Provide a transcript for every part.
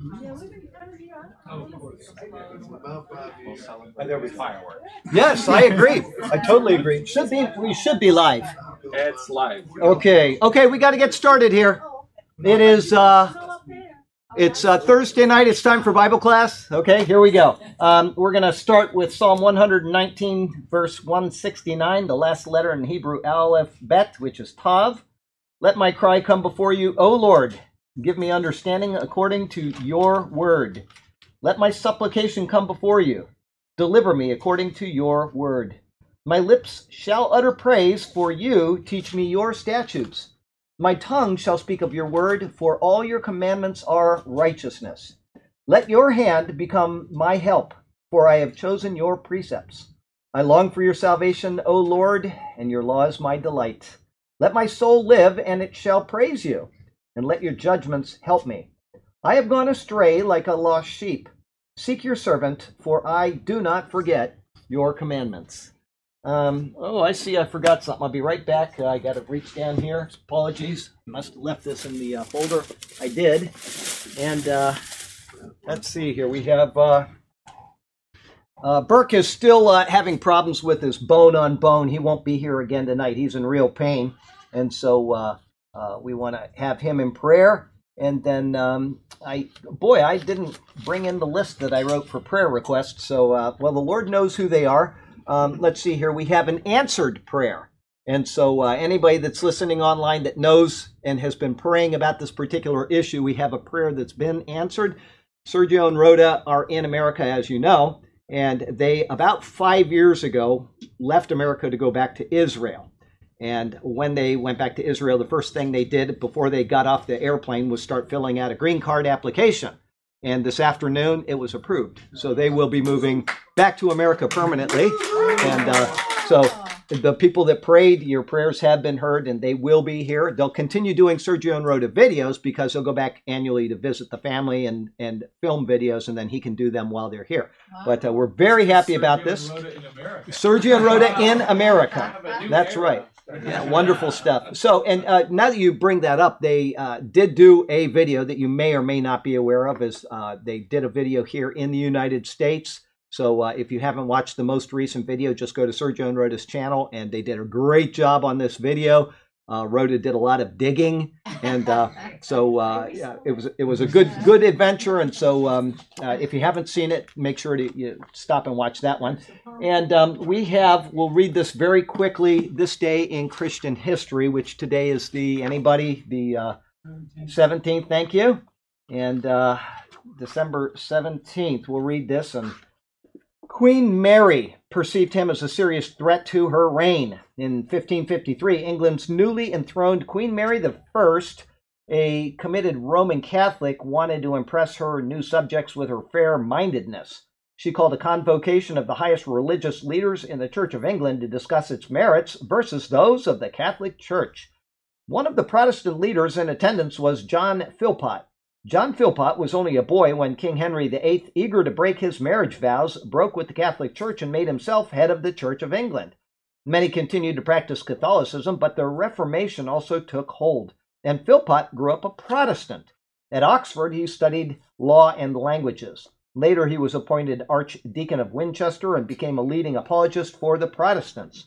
And there'll be fireworks. Yes, I agree. I totally agree. Should be. We should be live. It's live. Okay. Okay. We got to get started here. It is. uh It's uh, Thursday night. It's time for Bible class. Okay. Here we go. Um, we're gonna start with Psalm 119, verse 169, the last letter in Hebrew Aleph Bet, which is Tav. Let my cry come before you, O Lord. Give me understanding according to your word. Let my supplication come before you. Deliver me according to your word. My lips shall utter praise for you. Teach me your statutes. My tongue shall speak of your word, for all your commandments are righteousness. Let your hand become my help, for I have chosen your precepts. I long for your salvation, O Lord, and your law is my delight. Let my soul live, and it shall praise you and let your judgments help me. I have gone astray like a lost sheep. Seek your servant, for I do not forget your commandments. Um, oh, I see I forgot something. I'll be right back. I got to reach down here. Apologies. I Must have left this in the uh, folder. I did. And uh, let's see here. We have uh, uh, Burke is still uh, having problems with his bone on bone. He won't be here again tonight. He's in real pain. And so uh, uh, we want to have him in prayer. And then um, I, boy, I didn't bring in the list that I wrote for prayer requests. So, uh, well, the Lord knows who they are. Um, let's see here. We have an answered prayer. And so, uh, anybody that's listening online that knows and has been praying about this particular issue, we have a prayer that's been answered. Sergio and Rhoda are in America, as you know, and they, about five years ago, left America to go back to Israel. And when they went back to Israel, the first thing they did before they got off the airplane was start filling out a green card application. And this afternoon, it was approved. So they will be moving back to America permanently. And uh, so the people that prayed, your prayers have been heard, and they will be here. They'll continue doing Sergio and Rhoda videos because they'll go back annually to visit the family and, and film videos, and then he can do them while they're here. Wow. But uh, we're very happy Sergio about this. And Sergio and Rhoda in America. That's right. Yeah, wonderful stuff. So, and uh, now that you bring that up, they uh, did do a video that you may or may not be aware of. Is uh, they did a video here in the United States. So, uh, if you haven't watched the most recent video, just go to Sergio and Rhoda's channel, and they did a great job on this video. Uh, Rhoda did a lot of digging, and uh, so uh, yeah, it was it was a good good adventure. And so, um, uh, if you haven't seen it, make sure to you stop and watch that one. And um, we have we'll read this very quickly. This day in Christian history, which today is the anybody the uh, seventeenth. Thank you, and uh, December seventeenth. We'll read this and. Queen Mary perceived him as a serious threat to her reign. In 1553, England's newly enthroned Queen Mary I, a committed Roman Catholic, wanted to impress her new subjects with her fair mindedness. She called a convocation of the highest religious leaders in the Church of England to discuss its merits versus those of the Catholic Church. One of the Protestant leaders in attendance was John Philpot. John Philpot was only a boy when King Henry VIII, eager to break his marriage vows, broke with the Catholic Church and made himself head of the Church of England. Many continued to practice Catholicism, but the Reformation also took hold, and Philpot grew up a Protestant. At Oxford, he studied law and languages. Later, he was appointed Archdeacon of Winchester and became a leading apologist for the Protestants.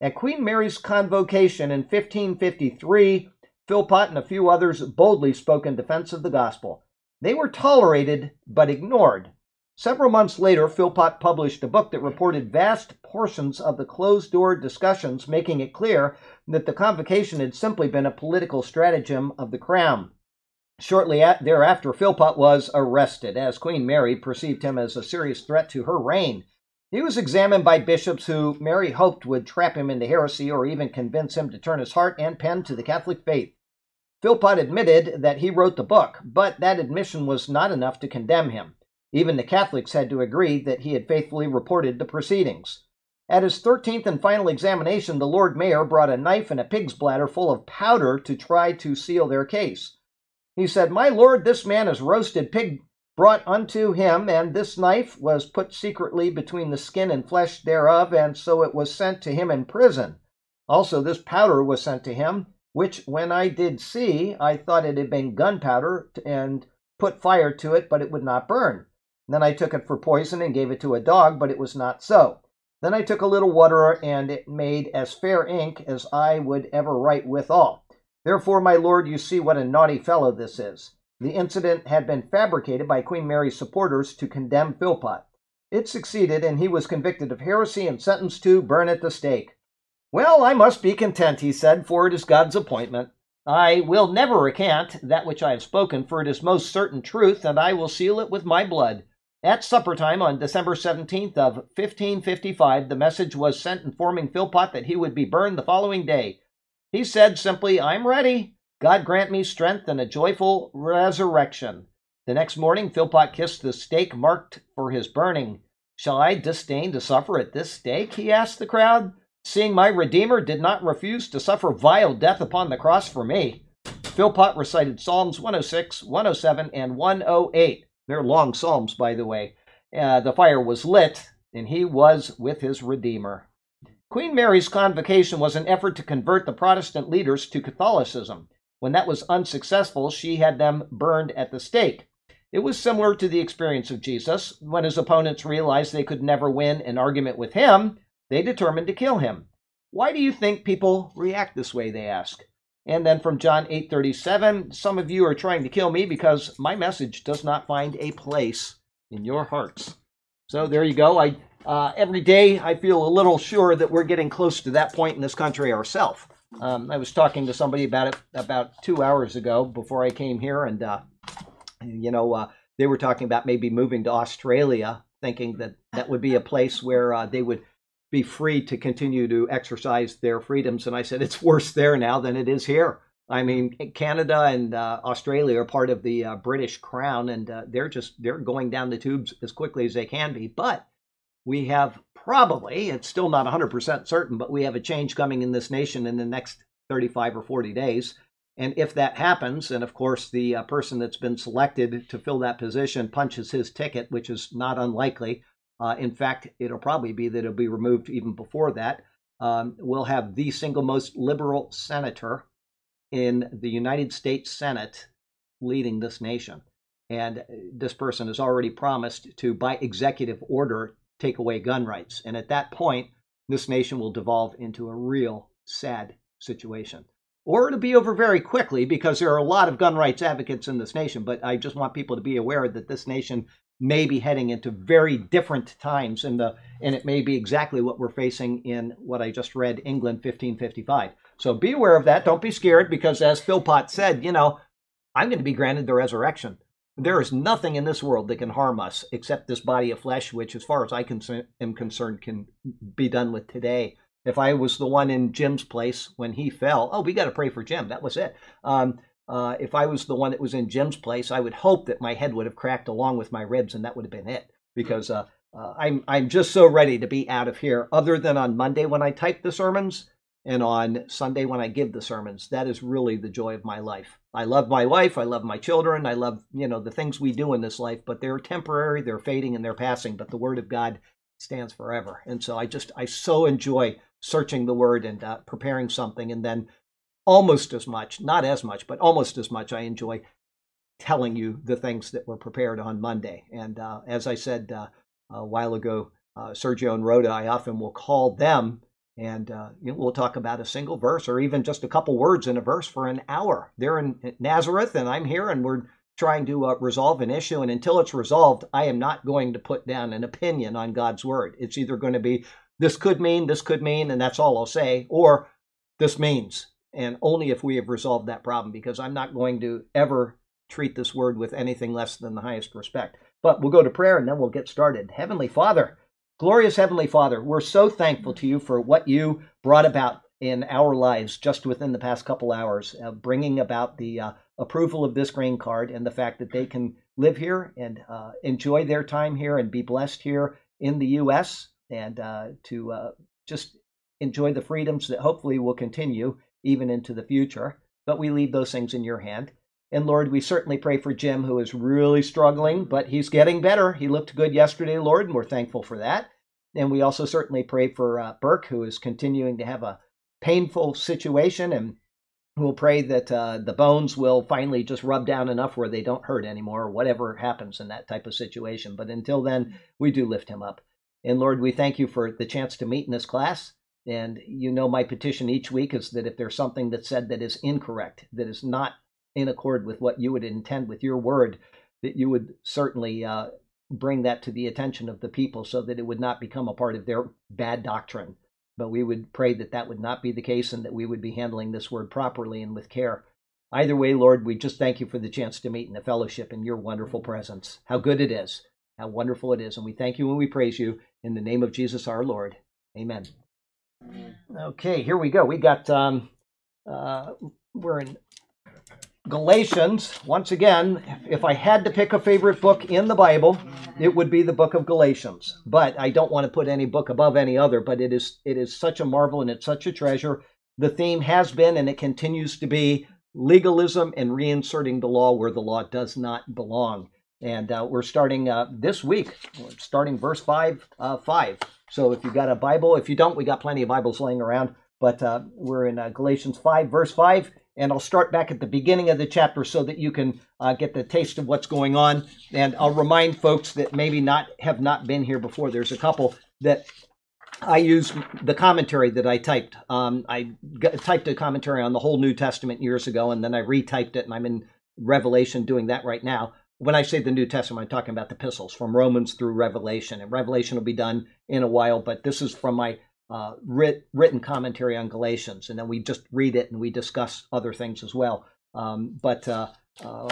At Queen Mary's convocation in 1553, Philpot and a few others boldly spoke in defense of the gospel. They were tolerated but ignored. Several months later, Philpot published a book that reported vast portions of the closed door discussions, making it clear that the convocation had simply been a political stratagem of the crown. Shortly thereafter, Philpot was arrested, as Queen Mary perceived him as a serious threat to her reign. He was examined by bishops who Mary hoped would trap him into heresy or even convince him to turn his heart and pen to the Catholic faith. Philpot admitted that he wrote the book, but that admission was not enough to condemn him. Even the Catholics had to agree that he had faithfully reported the proceedings. At his thirteenth and final examination, the Lord Mayor brought a knife and a pig's bladder full of powder to try to seal their case. He said, My lord, this man is roasted pig brought unto him, and this knife was put secretly between the skin and flesh thereof, and so it was sent to him in prison. Also, this powder was sent to him, which when I did see, I thought it had been gunpowder, and put fire to it, but it would not burn. Then I took it for poison and gave it to a dog, but it was not so. Then I took a little water, and it made as fair ink as I would ever write withal. Therefore, my lord, you see what a naughty fellow this is. The incident had been fabricated by Queen Mary's supporters to condemn Philpot. It succeeded, and he was convicted of heresy and sentenced to burn at the stake. Well, I must be content, he said, for it is God's appointment. I will never recant that which I have spoken, for it is most certain truth, and I will seal it with my blood. At supper time on December 17th of 1555, the message was sent informing Philpot that he would be burned the following day. He said simply, I'm ready. God grant me strength and a joyful resurrection. The next morning, Philpot kissed the stake marked for his burning. Shall I disdain to suffer at this stake? he asked the crowd, seeing my Redeemer did not refuse to suffer vile death upon the cross for me. Philpot recited Psalms 106, 107, and 108. They're long Psalms, by the way. Uh, the fire was lit, and he was with his Redeemer. Queen Mary's convocation was an effort to convert the Protestant leaders to Catholicism. When that was unsuccessful, she had them burned at the stake. It was similar to the experience of Jesus. When his opponents realized they could never win an argument with him, they determined to kill him. Why do you think people react this way? They ask. And then from John 8:37, some of you are trying to kill me because my message does not find a place in your hearts. So there you go. I uh, every day I feel a little sure that we're getting close to that point in this country ourselves. Um, I was talking to somebody about it about two hours ago before I came here, and uh, you know, uh, they were talking about maybe moving to Australia, thinking that that would be a place where uh, they would be free to continue to exercise their freedoms. And I said, it's worse there now than it is here. I mean, Canada and uh, Australia are part of the uh, British Crown, and uh, they're just they're going down the tubes as quickly as they can be. But we have probably it's still not 100% certain, but we have a change coming in this nation in the next 35 or 40 days and if that happens, and of course the uh, person that's been selected to fill that position punches his ticket, which is not unlikely. Uh, in fact, it'll probably be that it'll be removed even before that. Um, we'll have the single most liberal senator in the United States Senate leading this nation. And uh, this person has already promised to, by executive order, take away gun rights. And at that point, this nation will devolve into a real sad situation or it'll be over very quickly because there are a lot of gun rights advocates in this nation. But I just want people to be aware that this nation may be heading into very different times, and the and it may be exactly what we're facing in what I just read, England 1555. So be aware of that. Don't be scared because, as Philpot said, you know, I'm going to be granted the resurrection. There is nothing in this world that can harm us except this body of flesh, which, as far as I am concerned, can be done with today if I was the one in Jim's place when he fell, oh, we got to pray for Jim. That was it. Um, uh, if I was the one that was in Jim's place, I would hope that my head would have cracked along with my ribs, and that would have been it. Because uh, uh, I'm I'm just so ready to be out of here. Other than on Monday when I type the sermons, and on Sunday when I give the sermons, that is really the joy of my life. I love my wife, I love my children, I love you know the things we do in this life, but they're temporary, they're fading, and they're passing. But the Word of God stands forever, and so I just I so enjoy searching the word and uh, preparing something. And then almost as much, not as much, but almost as much, I enjoy telling you the things that were prepared on Monday. And uh, as I said uh, a while ago, uh, Sergio and Rhoda, I often will call them and uh, you know, we'll talk about a single verse or even just a couple words in a verse for an hour. They're in Nazareth and I'm here and we're trying to uh, resolve an issue. And until it's resolved, I am not going to put down an opinion on God's word. It's either going to be this could mean, this could mean, and that's all I'll say, or this means, and only if we have resolved that problem, because I'm not going to ever treat this word with anything less than the highest respect. But we'll go to prayer and then we'll get started. Heavenly Father, glorious Heavenly Father, we're so thankful to you for what you brought about in our lives just within the past couple hours, uh, bringing about the uh, approval of this green card and the fact that they can live here and uh, enjoy their time here and be blessed here in the U.S and uh, to uh, just enjoy the freedoms that hopefully will continue even into the future. But we leave those things in your hand. And Lord, we certainly pray for Jim, who is really struggling, but he's getting better. He looked good yesterday, Lord, and we're thankful for that. And we also certainly pray for uh, Burke, who is continuing to have a painful situation. And We'll pray that uh, the bones will finally just rub down enough where they don't hurt anymore, or whatever happens in that type of situation. But until then, we do lift him up. And Lord, we thank you for the chance to meet in this class. And you know, my petition each week is that if there's something that's said that is incorrect, that is not in accord with what you would intend with your word, that you would certainly uh, bring that to the attention of the people so that it would not become a part of their bad doctrine. But we would pray that that would not be the case and that we would be handling this word properly and with care. Either way, Lord, we just thank you for the chance to meet in the fellowship in your wonderful presence. How good it is. How wonderful it is. And we thank you and we praise you in the name of Jesus our Lord. Amen. Okay, here we go. We got, um, uh, we're in Galatians, once again, if I had to pick a favorite book in the Bible, it would be the book of Galatians. But I don't want to put any book above any other, but it is it is such a marvel and it's such a treasure. The theme has been and it continues to be legalism and reinserting the law where the law does not belong. And uh, we're starting uh, this week, starting verse 5, uh, 5. So if you've got a Bible, if you don't, we got plenty of Bibles laying around. But uh, we're in uh, Galatians 5, verse 5 and I'll start back at the beginning of the chapter so that you can uh, get the taste of what's going on. And I'll remind folks that maybe not have not been here before. There's a couple that I use the commentary that I typed. Um, I got, typed a commentary on the whole New Testament years ago, and then I retyped it, and I'm in Revelation doing that right now. When I say the New Testament, I'm talking about the epistles from Romans through Revelation, and Revelation will be done in a while. But this is from my uh, writ, written commentary on Galatians, and then we just read it and we discuss other things as well. Um, but uh, uh,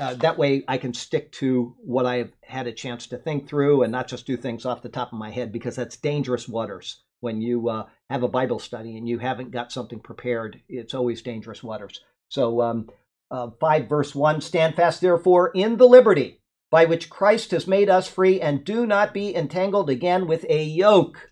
uh, that way, I can stick to what I have had a chance to think through and not just do things off the top of my head because that's dangerous waters. When you uh, have a Bible study and you haven't got something prepared, it's always dangerous waters. So, um, uh, 5 verse 1 Stand fast, therefore, in the liberty by which Christ has made us free, and do not be entangled again with a yoke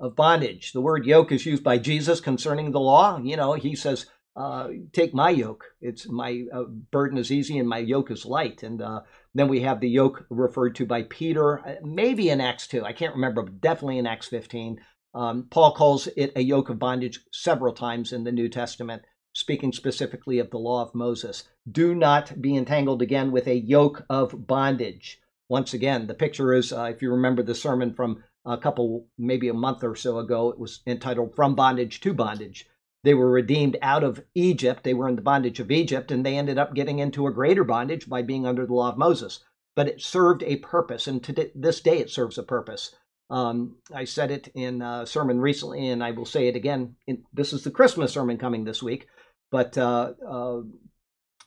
of bondage. The word yoke is used by Jesus concerning the law. You know, he says, uh, "Take my yoke. It's my uh, burden is easy and my yoke is light." And uh, then we have the yoke referred to by Peter, uh, maybe in Acts two. I can't remember, but definitely in Acts fifteen. Um, Paul calls it a yoke of bondage several times in the New Testament, speaking specifically of the law of Moses. Do not be entangled again with a yoke of bondage. Once again, the picture is, uh, if you remember the sermon from a couple, maybe a month or so ago. It was entitled From Bondage to Bondage. They were redeemed out of Egypt. They were in the bondage of Egypt, and they ended up getting into a greater bondage by being under the law of Moses. But it served a purpose, and to this day it serves a purpose. Um, I said it in a sermon recently, and I will say it again. In, this is the Christmas sermon coming this week, but uh, uh,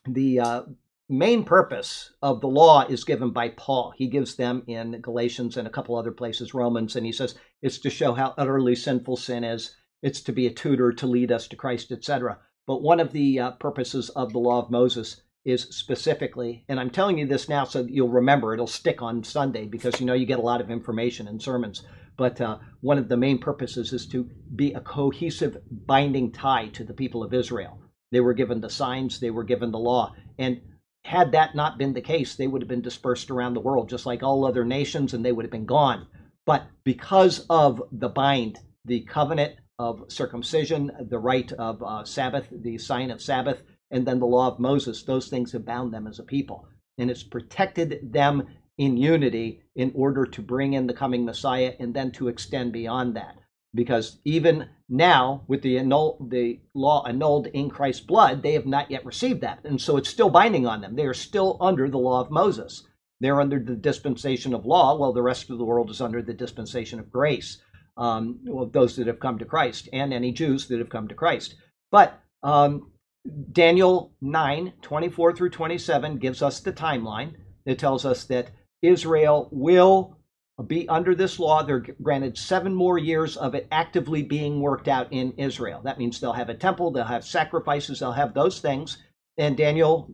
the uh, main purpose of the law is given by Paul. He gives them in Galatians and a couple other places, Romans, and he says it's to show how utterly sinful sin is. It's to be a tutor to lead us to Christ, etc. But one of the uh, purposes of the law of Moses is specifically, and I'm telling you this now so that you'll remember, it'll stick on Sunday because you know you get a lot of information in sermons. But uh, one of the main purposes is to be a cohesive binding tie to the people of Israel. They were given the signs, they were given the law. And had that not been the case, they would have been dispersed around the world, just like all other nations, and they would have been gone. But because of the bind, the covenant of circumcision, the rite of uh, Sabbath, the sign of Sabbath, and then the law of Moses, those things have bound them as a people. And it's protected them in unity in order to bring in the coming Messiah and then to extend beyond that because even now with the annul, the law annulled in Christ's blood they have not yet received that. And so it's still binding on them. They are still under the law of Moses. They're under the dispensation of law while the rest of the world is under the dispensation of grace um, those that have come to Christ and any Jews that have come to Christ. But um, Daniel 9 24 through 27 gives us the timeline. It tells us that Israel will be under this law. They're granted seven more years of it actively being worked out in Israel. That means they'll have a temple, they'll have sacrifices, they'll have those things. And Daniel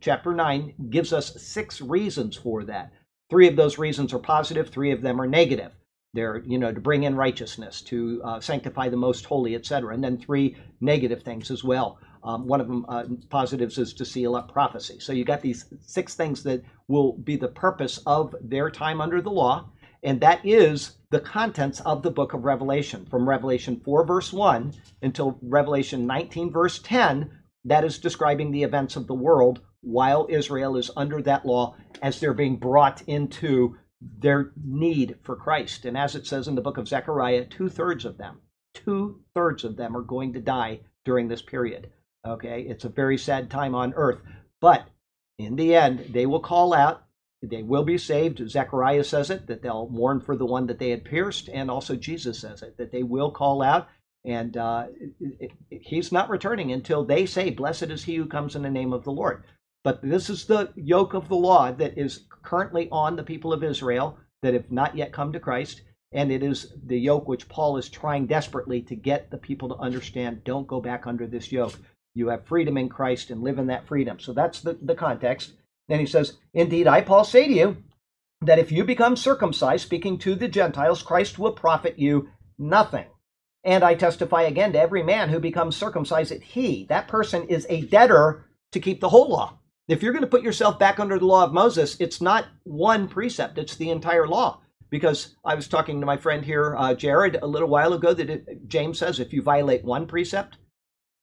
chapter 9 gives us six reasons for that. Three of those reasons are positive, three of them are negative. They're, you know, to bring in righteousness, to uh, sanctify the most holy, etc. And then three negative things as well. Um, one of them uh, positives is to seal up prophecy. So you got these six things that will be the purpose of their time under the law And that is the contents of the book of Revelation. From Revelation 4, verse 1 until Revelation 19, verse 10, that is describing the events of the world while Israel is under that law as they're being brought into their need for Christ. And as it says in the book of Zechariah, two thirds of them, two thirds of them are going to die during this period. Okay, it's a very sad time on earth. But in the end, they will call out, they will be saved. Zechariah says it, that they'll mourn for the one that they had pierced. And also Jesus says it, that they will call out. And uh, he's not returning until they say, Blessed is he who comes in the name of the Lord. But this is the yoke of the law that is currently on the people of Israel that have not yet come to Christ. And it is the yoke which Paul is trying desperately to get the people to understand don't go back under this yoke. You have freedom in Christ and live in that freedom. So that's the, the context. Then he says, Indeed, I, Paul, say to you that if you become circumcised, speaking to the Gentiles, Christ will profit you nothing. And I testify again to every man who becomes circumcised that he, that person, is a debtor to keep the whole law. If you're going to put yourself back under the law of Moses, it's not one precept, it's the entire law. Because I was talking to my friend here, uh, Jared, a little while ago, that it, James says if you violate one precept,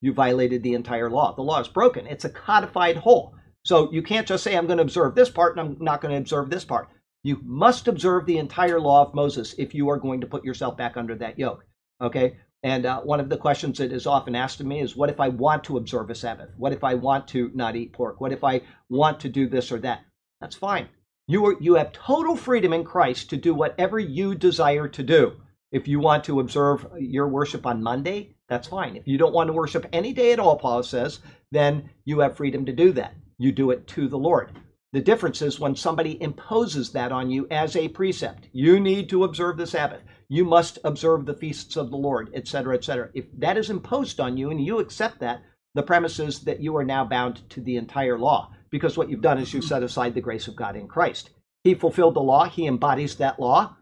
you violated the entire law. The law is broken, it's a codified whole. So you can't just say, I'm going to observe this part and I'm not going to observe this part. You must observe the entire law of Moses if you are going to put yourself back under that yoke. Okay? And uh, one of the questions that is often asked of me is, what if I want to observe a Sabbath? What if I want to not eat pork? What if I want to do this or that? That's fine. You, are, you have total freedom in Christ to do whatever you desire to do. If you want to observe your worship on Monday, that's fine. If you don't want to worship any day at all, Paul says, then you have freedom to do that. You do it to the Lord. The difference is when somebody imposes that on you as a precept. You need to observe the Sabbath you must observe the feasts of the Lord, etc., etc. If that is imposed on you and you accept that, the premise is that you are now bound to the entire law because what you've done is you've set aside the grace of God in Christ. He fulfilled the law, he embodies that law.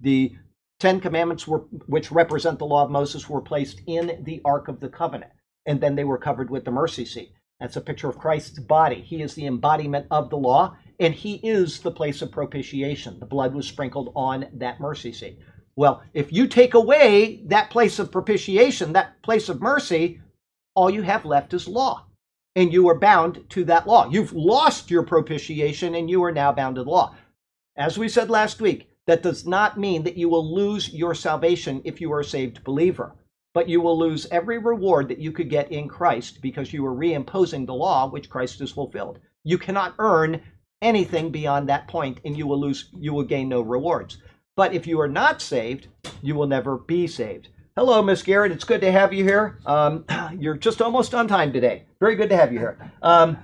The Ten Commandments, were, which represent the law of Moses, were placed in the Ark of the Covenant, and then they were covered with the mercy seat. That's a picture of Christ's body. He is the embodiment of the law, and he is the place of propitiation. The blood was sprinkled on that mercy seat. Well, if you take away that place of propitiation, that place of mercy, all you have left is law. And you are bound to that law. You've lost your propitiation and you are now bound to the law. As we said last week, that does not mean that you will lose your salvation if you are a saved believer, but you will lose every reward that you could get in Christ because you are reimposing the law which Christ has fulfilled. You cannot earn anything beyond that point and you will lose you will gain no rewards. But if you are not saved, you will never be saved. Hello, Miss Garrett. It's good to have you here. Um, you're just almost on time today. Very good to have you here. Um,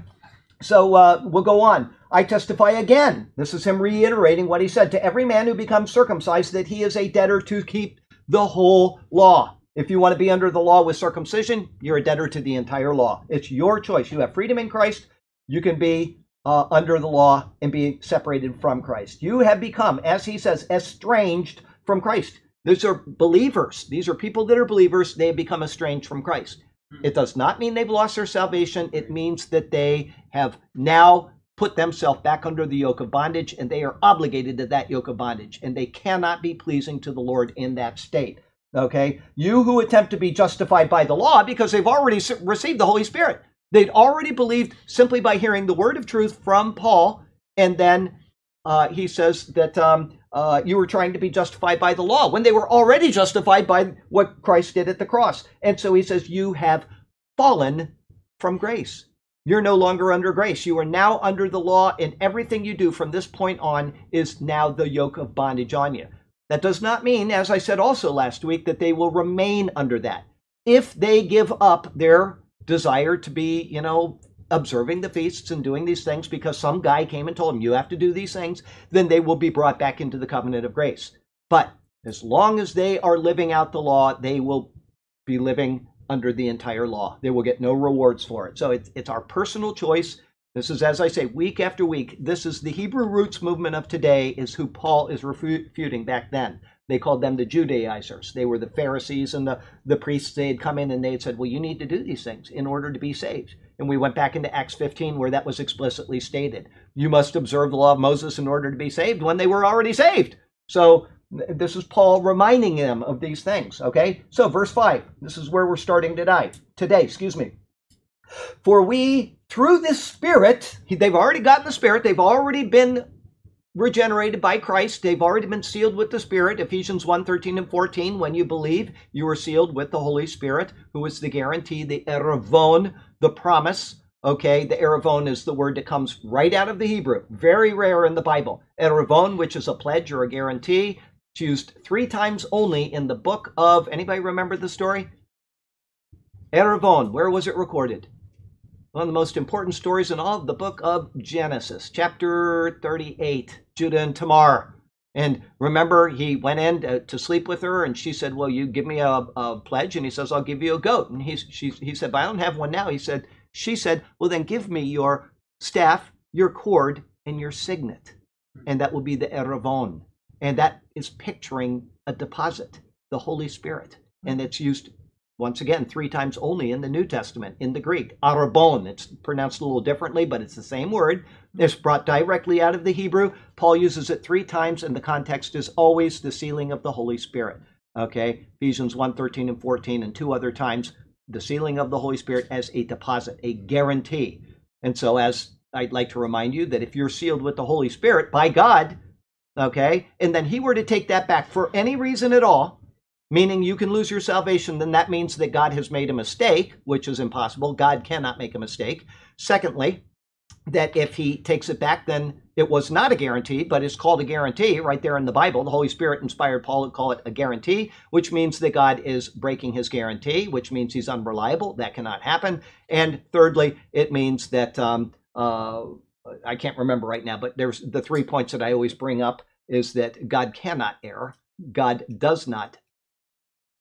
so uh, we'll go on. I testify again. This is him reiterating what he said to every man who becomes circumcised that he is a debtor to keep the whole law. If you want to be under the law with circumcision, you're a debtor to the entire law. It's your choice. You have freedom in Christ. You can be uh, under the law and be separated from Christ. You have become, as he says, estranged from Christ. These are believers. These are people that are believers. They have become estranged from Christ. It does not mean they've lost their salvation. It means that they have now put themselves back under the yoke of bondage and they are obligated to that yoke of bondage and they cannot be pleasing to the Lord in that state. Okay? You who attempt to be justified by the law because they've already received the Holy Spirit. They'd already believed simply by hearing the word of truth from Paul, and then uh, he says that um, uh, you were trying to be justified by the law when they were already justified by what Christ did at the cross. And so he says, You have fallen from grace. You're no longer under grace. You are now under the law, and everything you do from this point on is now the yoke of bondage on you. That does not mean, as I said also last week, that they will remain under that. If they give up their desire to be, you know, observing the feasts and doing these things because some guy came and told them you have to do these things, then they will be brought back into the covenant of grace. But as long as they are living out the law, they will be living under the entire law. They will get no rewards for it. So it's, it's our personal choice. This is, as I say, week after week. This is the Hebrew roots movement of today, is who Paul is refuting back then. They called them the Judaizers. They were the Pharisees and the, the priests. They had come in and they had said, Well, you need to do these things in order to be saved. And we went back into Acts 15 where that was explicitly stated. You must observe the law of Moses in order to be saved when they were already saved. So this is Paul reminding them of these things. Okay, so verse five. This is where we're starting today. Today, excuse me. For we, through this Spirit, they've already gotten the Spirit. They've already been regenerated by Christ. They've already been sealed with the Spirit. Ephesians 1 13 and 14. When you believe, you are sealed with the Holy Spirit, who is the guarantee, the eravon, the promise. Okay, the eravon is the word that comes right out of the Hebrew. Very rare in the Bible. Eravon, which is a pledge or a guarantee. It's used three times only in the book of, anybody remember the story? Eravon, where was it recorded? One of the most important stories in all of the book of Genesis, chapter 38, Judah and Tamar. And remember, he went in to, sleep with her, and she said, Well, you give me a, a, pledge. And he says, I'll give you a goat. And he, she, he said, But I don't have one now. He said, She said, Well, then give me your staff, your cord, and your signet. And that will be the Eravon. And that is picturing a deposit, the Holy Spirit. And it's used once again, three times only in the New Testament in the Greek. Arabon, it's pronounced a little differently, but it's the same word. It's brought directly out of the Hebrew. Paul uses it three times, and the context is always the sealing of the Holy Spirit. Okay, Ephesians 1 13 and 14, and two other times, the sealing of the Holy Spirit as a deposit, a guarantee. And so, as I'd like to remind you, that if you're sealed with the Holy Spirit by God, okay, and then He were to take that back for any reason at all, meaning you can lose your salvation, then that means that God has made a mistake, which is impossible. God cannot make a mistake. Secondly, that if he takes it back, then it was not a guarantee, but it's called a guarantee right there in the Bible. The Holy Spirit inspired Paul to call it a guarantee, which means that God is breaking his guarantee, which means he's unreliable. That cannot happen. And thirdly, it means that um, uh, I can't remember right now, but there's the three points that I always bring up is that God cannot err, God does not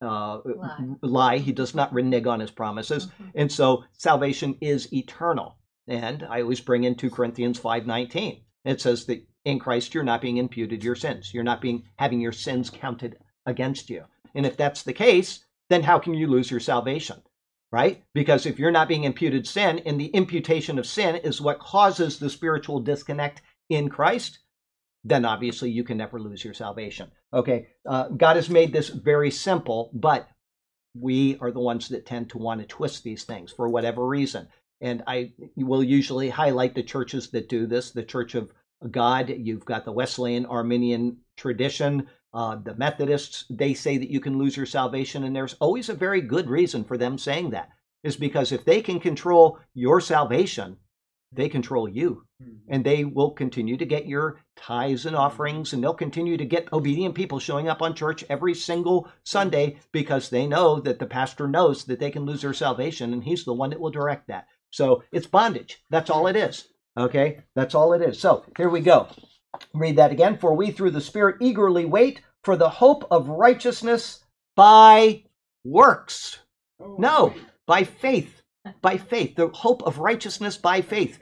uh, lie. lie. He does not renege on his promises. Mm-hmm. And so salvation is eternal. And I always bring in 2 Corinthians 5.19. It says that in Christ you're not being imputed your sins. You're not being having your sins counted against you. And if that's the case, then how can you lose your salvation? Right? Because if you're not being imputed sin, and the imputation of sin is what causes the spiritual disconnect in Christ, then obviously you can never lose your salvation. Okay, uh, God has made this very simple, but we are the ones that tend to want to twist these things for whatever reason. And I will usually highlight the churches that do this the Church of God, you've got the Wesleyan Arminian tradition, uh, the Methodists, they say that you can lose your salvation, and there's always a very good reason for them saying that. Is because if they can control your salvation, they control you. Hmm. and they will continue to get your tithes and offerings and they'll continue to get obedient people showing up on church every single sunday because they know that the pastor knows that they can lose their salvation and he's the one that will direct that. So it's bondage. That's all it is. Okay? That's all it is. So here we go. Read that again. For we through the spirit eagerly wait for the hope of righteousness by works. Oh, no by faith by faith, the hope of righteousness by faith.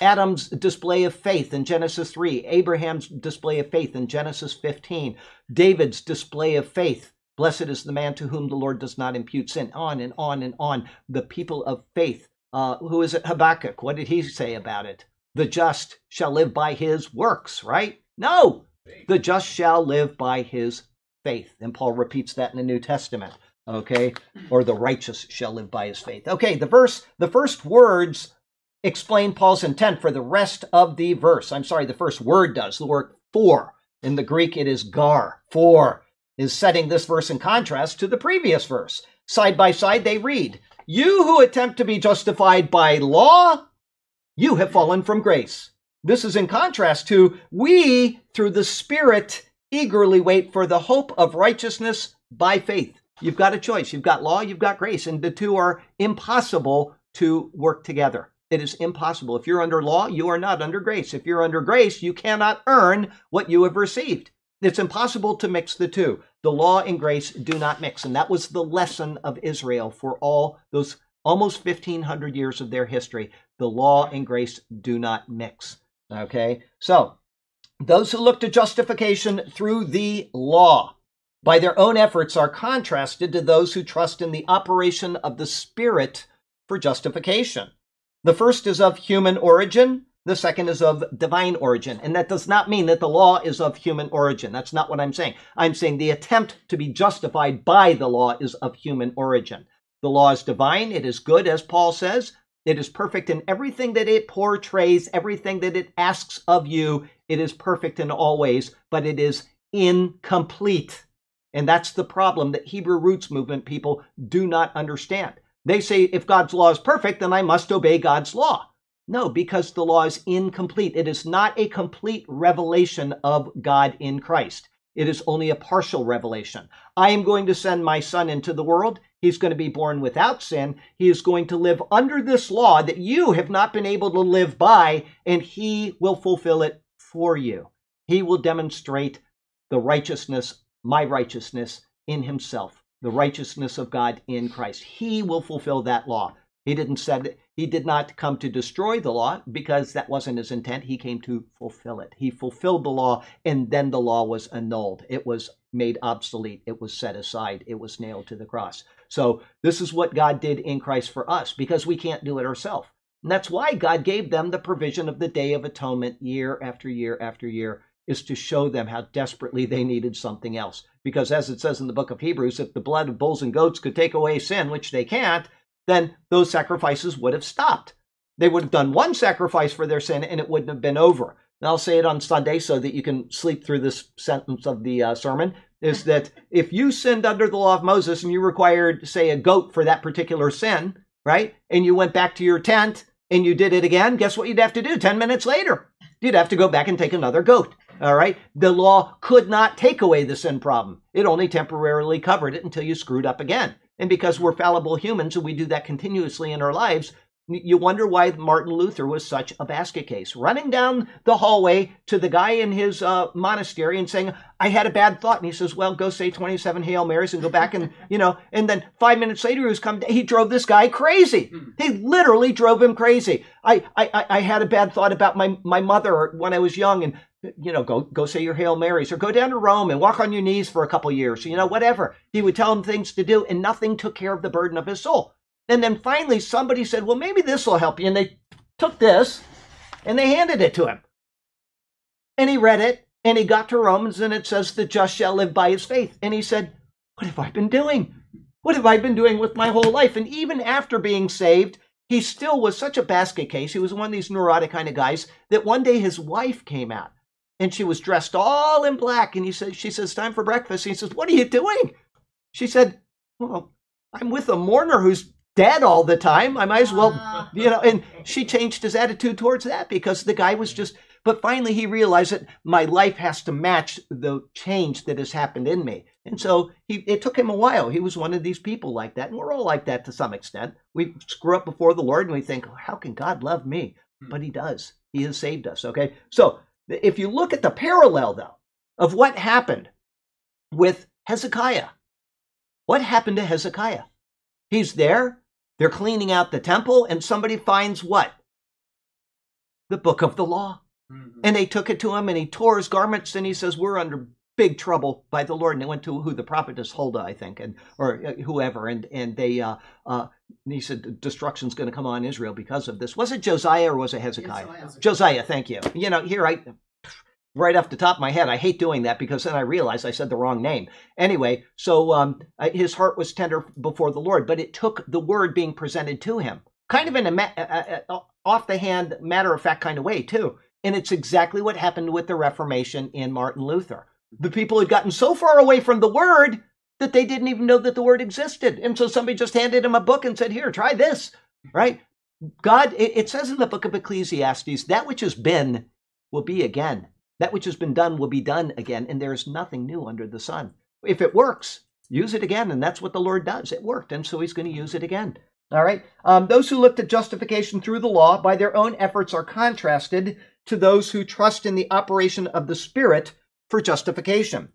Adam's display of faith in Genesis 3, Abraham's display of faith in Genesis 15, David's display of faith. Blessed is the man to whom the Lord does not impute sin. On and on and on. The people of faith. Uh, who is it? Habakkuk. What did he say about it? The just shall live by his works, right? No, the just shall live by his faith. And Paul repeats that in the New Testament okay or the righteous shall live by his faith. Okay the verse the first words explain paul's intent for the rest of the verse. I'm sorry the first word does. The word for in the greek it is gar for is setting this verse in contrast to the previous verse. Side by side they read you who attempt to be justified by law you have fallen from grace. This is in contrast to we through the spirit eagerly wait for the hope of righteousness by faith You've got a choice. You've got law, you've got grace, and the two are impossible to work together. It is impossible. If you're under law, you are not under grace. If you're under grace, you cannot earn what you have received. It's impossible to mix the two. The law and grace do not mix. And that was the lesson of Israel for all those almost 1500 years of their history. The law and grace do not mix. Okay? So, those who look to justification through the law by their own efforts are contrasted to those who trust in the operation of the Spirit for justification. The first is of human origin, The second is of divine origin. And that does not mean that the law is of human origin. That's not what I'm saying. I'm saying the attempt to be justified by the law is of human origin. The law is divine. It is good, as Paul says. It is perfect in everything that it portrays, everything that it asks of you. It is perfect in all ways, but it is incomplete. And that's the problem that Hebrew roots movement people do not understand. They say if God's law is perfect, then I must obey God's law. No, because the law is incomplete. It is not a complete revelation of God in Christ. It is only a partial revelation. I am going to send my son into the world. He's going to be born without sin. He is going to live under this law that you have not been able to live by, and he will fulfill it for you. He will demonstrate the righteousness, my righteousness, in himself, the righteousness of God in Christ. He will fulfill that law. He didn't said he did not come to destroy the law because that wasn't his intent. He came to fulfill it. He fulfilled the law and then the law was annulled. It was made obsolete. It was set aside. It was nailed to the cross. So this is what God did in Christ for us because we can't do it ourselves. And that's why God gave them the provision of the Day of Atonement year after year after year is to show them how desperately they needed something else. Because as it says in the book of Hebrews, if the blood of bulls and goats could take away sin, which they can't, then those sacrifices would have stopped. They would have done one sacrifice for their sin and it wouldn't have been over. And I'll say it on Sunday so that you can sleep through this sentence of the uh, sermon is that if you sinned under the law of Moses and you required, say, a goat for that particular sin, right? And you went back to your tent and you did it again, guess what you'd have to do 10 minutes later? You'd have to go back and take another goat. All right. The law could not take away the sin problem. It only temporarily covered it until you screwed up again. And because we're fallible humans and we do that continuously in our lives, you wonder why Martin Luther was such a basket case. Running down the hallway to the guy in his uh, monastery and saying, I had a bad thought. And he says, Well, go say 27 Hail Marys and go back and, you know, and then five minutes later, he was come, he drove this guy crazy. Hmm. He literally drove him crazy. I, I, I had a bad thought about my, my mother when I was young and, you know, go, go say your Hail Marys or go down to Rome and walk on your knees for a couple years, you know, whatever. He would tell him things to do and nothing took care of the burden of his soul. And then finally, somebody said, Well, maybe this will help you. And they took this and they handed it to him. And he read it and he got to Romans and it says, The just shall live by his faith. And he said, What have I been doing? What have I been doing with my whole life? And even after being saved, he still was such a basket case. He was one of these neurotic kind of guys that one day his wife came out and she was dressed all in black. And he said, She says, Time for breakfast. He says, What are you doing? She said, Well, I'm with a mourner who's dead all the time. I might as well, ah. you know. And she changed his attitude towards that because the guy was just. But finally, he realized that my life has to match the change that has happened in me. And so he, it took him a while. He was one of these people like that. And we're all like that to some extent. We screw up before the Lord and we think, how can God love me? Hmm. But he does. He has saved us. Okay. So if you look at the parallel, though, of what happened with Hezekiah, what happened to Hezekiah? He's there. They're cleaning out the temple, and somebody finds what? The book of the law. Mm-hmm. And they took it to him, and he tore his garments, and he says, We're under big trouble by the Lord. And they went to who the prophetess Huldah, I think, and or uh, whoever, and and they uh, uh, and he said destruction's going to come on Israel because of this. Was it Josiah or was it Hezekiah? Josiah. Josiah, thank you. You know, here I right off the top of my head. I hate doing that because then I realize I said the wrong name. Anyway, so um, his heart was tender before the Lord, but it took the word being presented to him, kind of in a, off the hand, matter of fact kind of way too. And it's exactly what happened with the Reformation in Martin Luther. The people had gotten so far away from the word that they didn't even know that the word existed. And so somebody just handed him a book and said, Here, try this, right? God, it says in the book of Ecclesiastes, that which has been will be again. That which has been done will be done again, and there is nothing new under the sun. If it works, use it again, and that's what the Lord does. It worked, and so He's going to use it again. All right. Um, those who look to justification through the law by their own efforts are contrasted to those who trust in the operation of the Spirit for justification.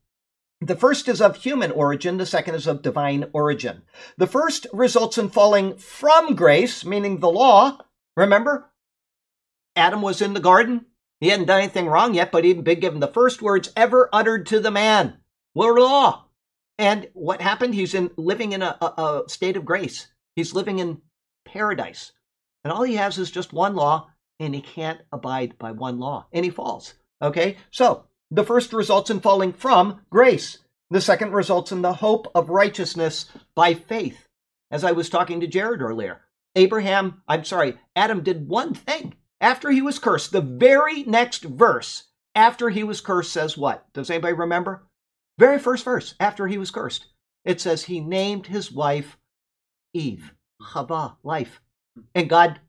The first is of human origin, the second is of divine origin. The first results in falling from grace, meaning the law. Remember, Adam was in the garden, he hadn't done anything wrong yet, but he'd been given the first words ever uttered to the man. Were law. And what happened? He's in living in a, a, a state of grace. He's living in paradise. And all he has is just one law, and he can't abide by one law, and he falls. Okay? So, the first results in falling from grace. The second results in the hope of righteousness by faith. As I was talking to Jared earlier, Abraham, I'm sorry, Adam did one thing after he was cursed. The very next verse after he was cursed says what? Does anybody remember? Very first verse after he was cursed. It says he named his wife Eve, Chava, life. And God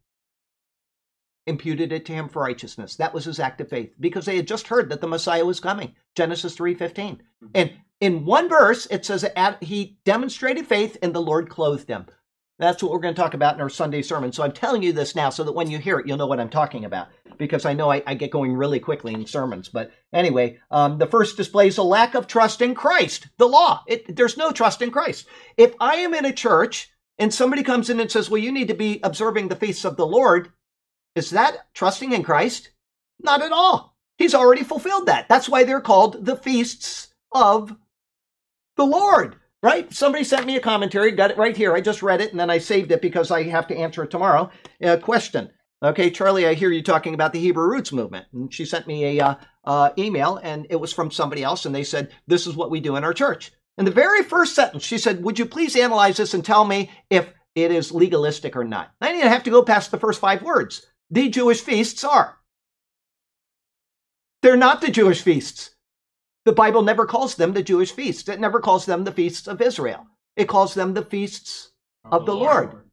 imputed it to him for righteousness. That was his act of faith because they had just heard that the Messiah was coming. Genesis 3:15. Mm-hmm. And in one verse it says that he demonstrated faith and the Lord clothed him. That's what we're going to talk about in our Sunday sermon. So I'm telling you this now so that when you hear it, you'll know what I'm talking about because I know I, I get going really quickly in sermons. But anyway, um, the first displays a lack of trust in Christ, the law. It, there's no trust in Christ. If I am in a church and somebody comes in and says, well, you need to be observing the feasts of the Lord, is that trusting in Christ? Not at all. He's already fulfilled that. That's why they're called the feasts of the Lord right? Somebody sent me a commentary, got it right here. I just read it and then I saved it because I have to answer it tomorrow. Uh, question. Okay, Charlie, I hear you talking about the Hebrew Roots movement. And she sent me a uh, uh, email and it was from somebody else and they said, this is what we do in our church. In the very first sentence, she said, would you please analyze this and tell me if it is legalistic or not? I didn't have to go past the first five words. The Jewish feasts are. They're not the Jewish feasts. The Bible never calls them the Jewish feasts. It never calls them the feasts of Israel. It calls them the feasts of the Lord.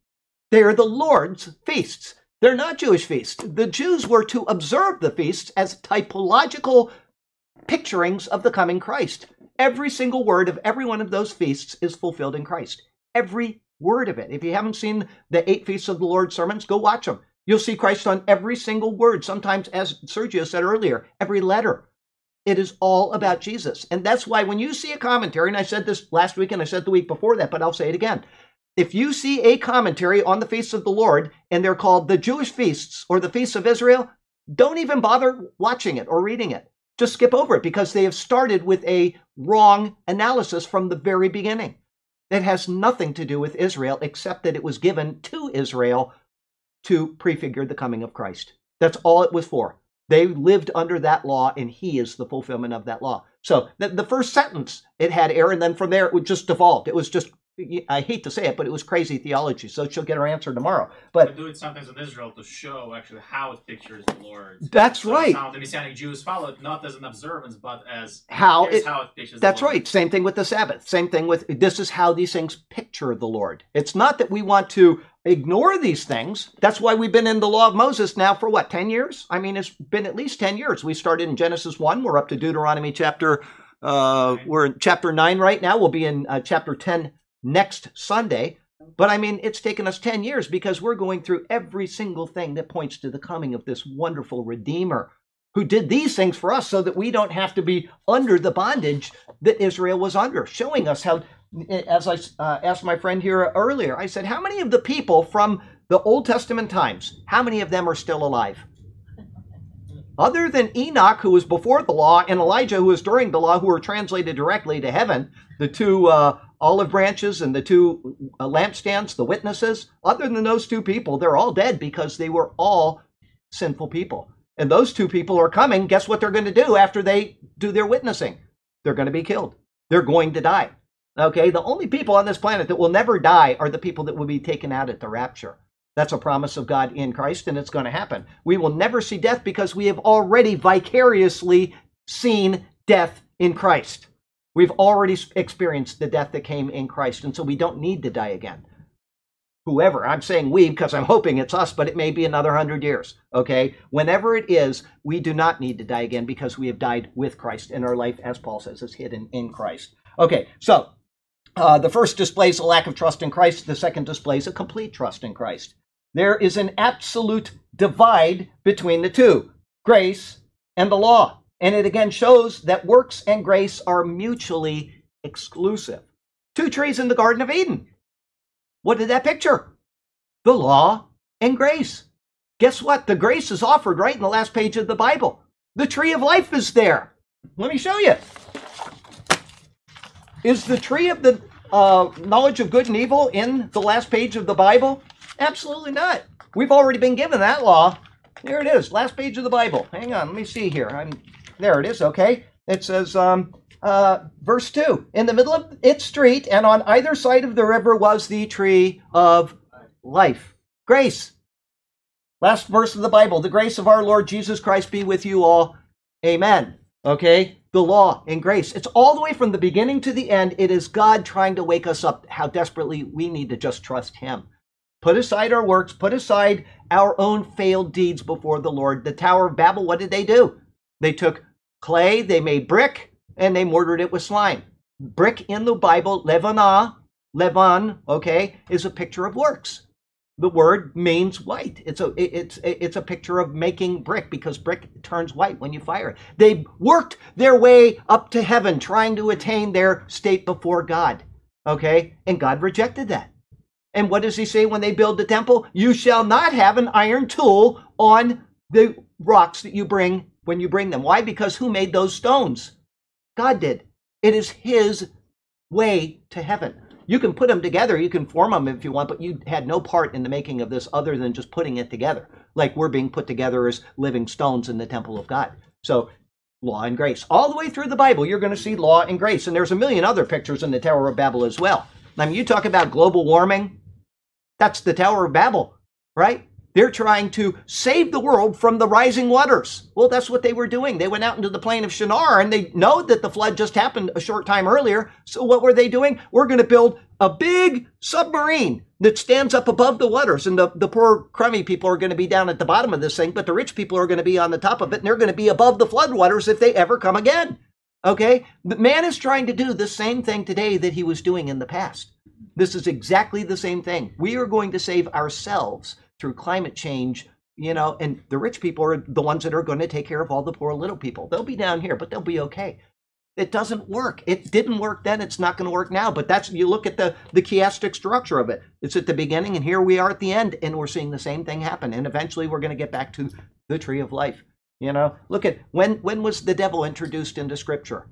They are the Lord's feasts. They're not Jewish feasts. The Jews were to observe the feasts as typological picturings of the coming Christ. Every single word of every one of those feasts is fulfilled in Christ. Every word of it. If you haven't seen the eight feasts of the Lord sermons, go watch them. You'll see Christ on every single word. Sometimes, as Sergio said earlier, every letter. It is all about Jesus. And that's why when you see a commentary, and I said this last week and I said the week before that, but I'll say it again. If you see a commentary on the feasts of the Lord and they're called the Jewish feasts or the feasts of Israel, don't even bother watching it or reading it. Just skip over it because they have started with a wrong analysis from the very beginning. It has nothing to do with Israel except that it was given to Israel to prefigure the coming of Christ. That's all it was for. They lived under that law, and he is the fulfillment of that law. So the, the first sentence, it had error, and then from there, it would just devolved. It was just I hate to say it, but it was crazy theology. So she'll get her answer tomorrow. But they do it sometimes in Israel to show actually how it pictures the Lord. That's so right. How the Messianic Jews follow it not as an observance, but as how it, how it pictures. That's right. Same thing with the Sabbath. Same thing with this is how these things picture the Lord. It's not that we want to ignore these things. That's why we've been in the law of Moses now for what ten years? I mean, it's been at least ten years. We started in Genesis one. We're up to Deuteronomy chapter. Uh, we're in chapter nine right now. We'll be in uh, chapter ten next Sunday. But I mean, it's taken us 10 years because we're going through every single thing that points to the coming of this wonderful Redeemer who did these things for us so that we don't have to be under the bondage that Israel was under, showing us how, as I uh, asked my friend here earlier, I said, how many of the people from the Old Testament times, how many of them are still alive? Other than Enoch, who was before the law, and Elijah, who was during the law, who were translated directly to heaven, the two uh, olive branches and the two uh, lampstands, the witnesses, other than those two people, they're all dead because they were all sinful people. And those two people are coming. Guess what they're going to do after they do their witnessing? They're going to be killed. They're going to die. Okay, the only people on this planet that will never die are the people that will be taken out at the rapture. That's a promise of God in Christ, and it's going to happen. We will never see death because we have already vicariously seen death in Christ. We've already experienced the death that came in Christ, and so we don't need to die again. Whoever, I'm saying we because I'm hoping it's us, but it may be another hundred years. Okay? Whenever it is, we do not need to die again because we have died with Christ, and our life, as Paul says, is hidden in Christ. Okay, so uh, the first displays a lack of trust in Christ, the second displays a complete trust in Christ. There is an absolute divide between the two grace and the law. And it again shows that works and grace are mutually exclusive. Two trees in the Garden of Eden. What did that picture? The law and grace. Guess what? The grace is offered right in the last page of the Bible. The tree of life is there. Let me show you. Is the tree of the uh, knowledge of good and evil in the last page of the Bible? Absolutely not. We've already been given that law There it is. Last page of the Bible. Hang on. Let me see here. I'm there. It is. Okay. It says, um, uh, verse two. In the middle of its street, and on either side of the river was the tree of life. Grace. Last verse of the Bible. The grace of our Lord Jesus Christ be with you all. Amen. Okay? The law and grace. It's all the way from the beginning to the end. It is God trying to wake us up how desperately we need to just trust Him. Put aside our works, put aside our own failed deeds before the Lord. The Tower of Babel, what did they do? They took clay, they made brick, and they mortared it with slime. Brick in the Bible, levanah, levan, okay, is a picture of works the word means white. It's a it's it's a picture of making brick because brick turns white when you fire it. They worked their way up to heaven trying to attain their state before God. Okay? And God rejected that. And what does he say when they build the temple? You shall not have an iron tool on the rocks that you bring when you bring them. Why? Because who made those stones? God did. It is his way to heaven. You can put them together, you can form them if you want, but you had no part in the making of this other than just putting it together. Like we're being put together as living stones in the temple of God. So, law and grace. All the way through the Bible, you're going to see law and grace. And there's a million other pictures in the Tower of Babel as well. I mean, you talk about global warming, that's the Tower of Babel, right? They're trying to save the world from the rising waters. Well, that's what they were doing. They went out into the plain of Shinar and they know that the flood just happened a short time earlier. So what were they doing? We're going to build a big submarine that stands up above the waters. And the, the poor crummy people are going to be down at the bottom of this thing, but the rich people are going to be on the top of it and they're going to be above the flood waters if they ever come again. Okay? But man is trying to do the same thing today that he was doing in the past. This is exactly the same thing. We are going to save ourselves through climate change, you know, and the rich people are the ones that are going to take care of all the poor little people. They'll be down here, but they'll be okay. It doesn't work. It didn't work then. It's not going to work now. But that's you look at the the chiastic structure of it. It's at the beginning, and here we are at the end, and we're seeing the same thing happen. And eventually, we're going to get back to the tree of life. You know, look at when when was the devil introduced into Scripture?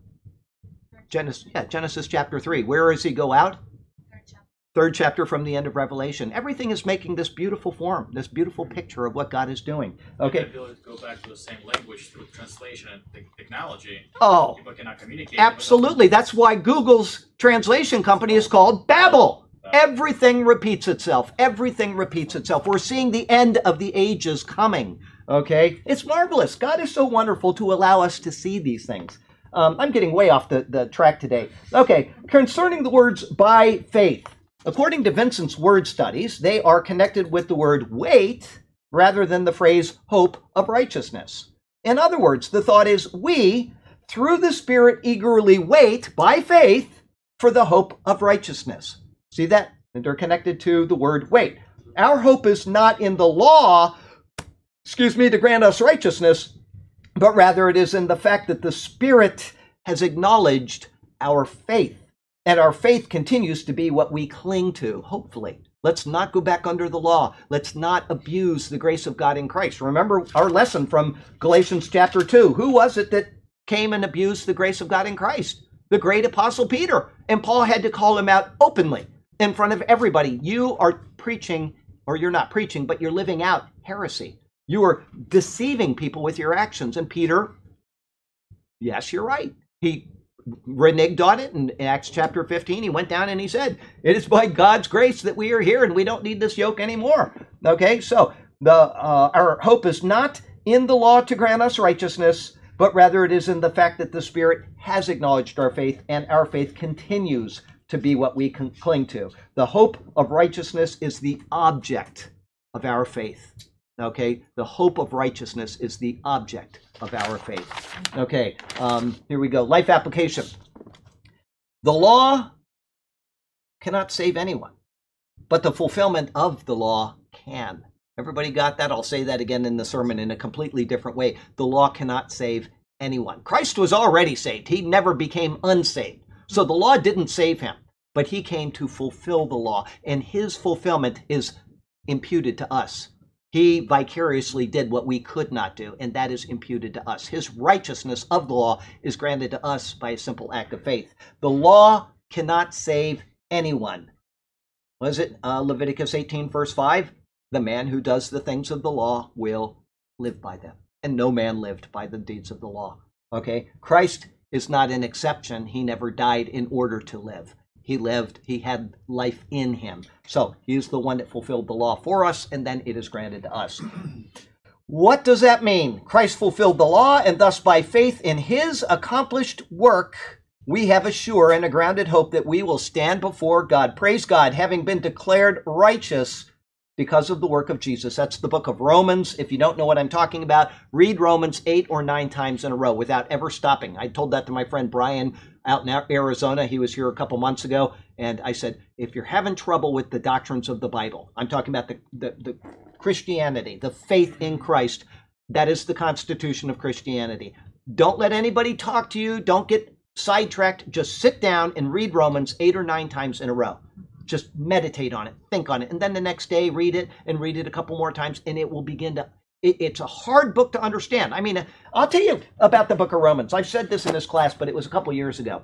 Genesis, yeah, Genesis chapter three. Where does he go out? Third chapter from the end of Revelation. Everything is making this beautiful form, this beautiful picture of what God is doing. Okay. Go back to the same language with translation and technology. Oh, people cannot communicate. Absolutely. That's why Google's translation company is called Babel. Everything repeats itself. Everything repeats itself. We're seeing the end of the ages coming. Okay? It's marvelous. God is so wonderful to allow us to see these things. Um, I'm getting way off the, the track today. Okay, concerning the words by faith. According to Vincent's word studies, they are connected with the word wait rather than the phrase hope of righteousness. In other words, the thought is we, through the Spirit, eagerly wait by faith for the hope of righteousness. See that? they're connected to the word wait. Our hope is not in the law, excuse me, to grant us righteousness, but rather it is in the fact that the Spirit has acknowledged our faith. And our faith continues to be what we cling to, hopefully. Let's not go back under the law. Let's not abuse the grace of God in Christ. Remember our lesson from Galatians chapter 2. Who was it that came and abused the grace of God in Christ? The great apostle Peter. And Paul had to call him out openly in front of everybody. You are preaching, or you're not preaching, but you're living out heresy. You are deceiving people with your actions. And Peter, yes, you're right. He reneged on it in Acts chapter 15. He went down and he said, It is by God's grace that we are here and we don't need this yoke anymore. Okay, so the uh, our hope is not in the law to grant us righteousness, but rather it is in the fact that the Spirit has acknowledged our faith and our faith continues to be what we can cling to. The hope of righteousness is the object of our faith. Okay, the hope of righteousness is the object of our faith. Okay, um, here we go. Life application. The law cannot save anyone, but the fulfillment of the law can. Everybody got that? I'll say that again in the sermon in a completely different way. The law cannot save anyone. Christ was already saved, he never became unsaved. So the law didn't save him, but he came to fulfill the law, and his fulfillment is imputed to us. He vicariously did what we could not do, and that is imputed to us. His righteousness of the law is granted to us by a simple act of faith. The law cannot save anyone. Was it uh, Leviticus 18, verse 5? The man who does the things of the law will live by them. And no man lived by the deeds of the law. Okay? Christ is not an exception. He never died in order to live. He lived, he had life in him. So he is the one that fulfilled the law for us, and then it is granted to us. What does that mean? Christ fulfilled the law, and thus by faith in his accomplished work, we have a sure and a grounded hope that we will stand before God. Praise God, having been declared righteous because of the work of Jesus. That's the book of Romans. If you don't know what I'm talking about, read Romans eight or nine times in a row without ever stopping. I told that to my friend Brian out in Arizona. He was here a couple months ago. And I said, if you're having trouble with the doctrines of the Bible, I'm talking about the, the, the Christianity, the faith in Christ, that is the constitution of Christianity. Don't let anybody talk to you. Don't get sidetracked. Just sit down and read Romans eight or nine times in a row just meditate on it, think on it, and then the next day read it and read it a couple more times, and it will begin to. It, it's a hard book to understand. I mean, I'll tell you about the book of Romans. I've said this in this class, but it was a couple years ago.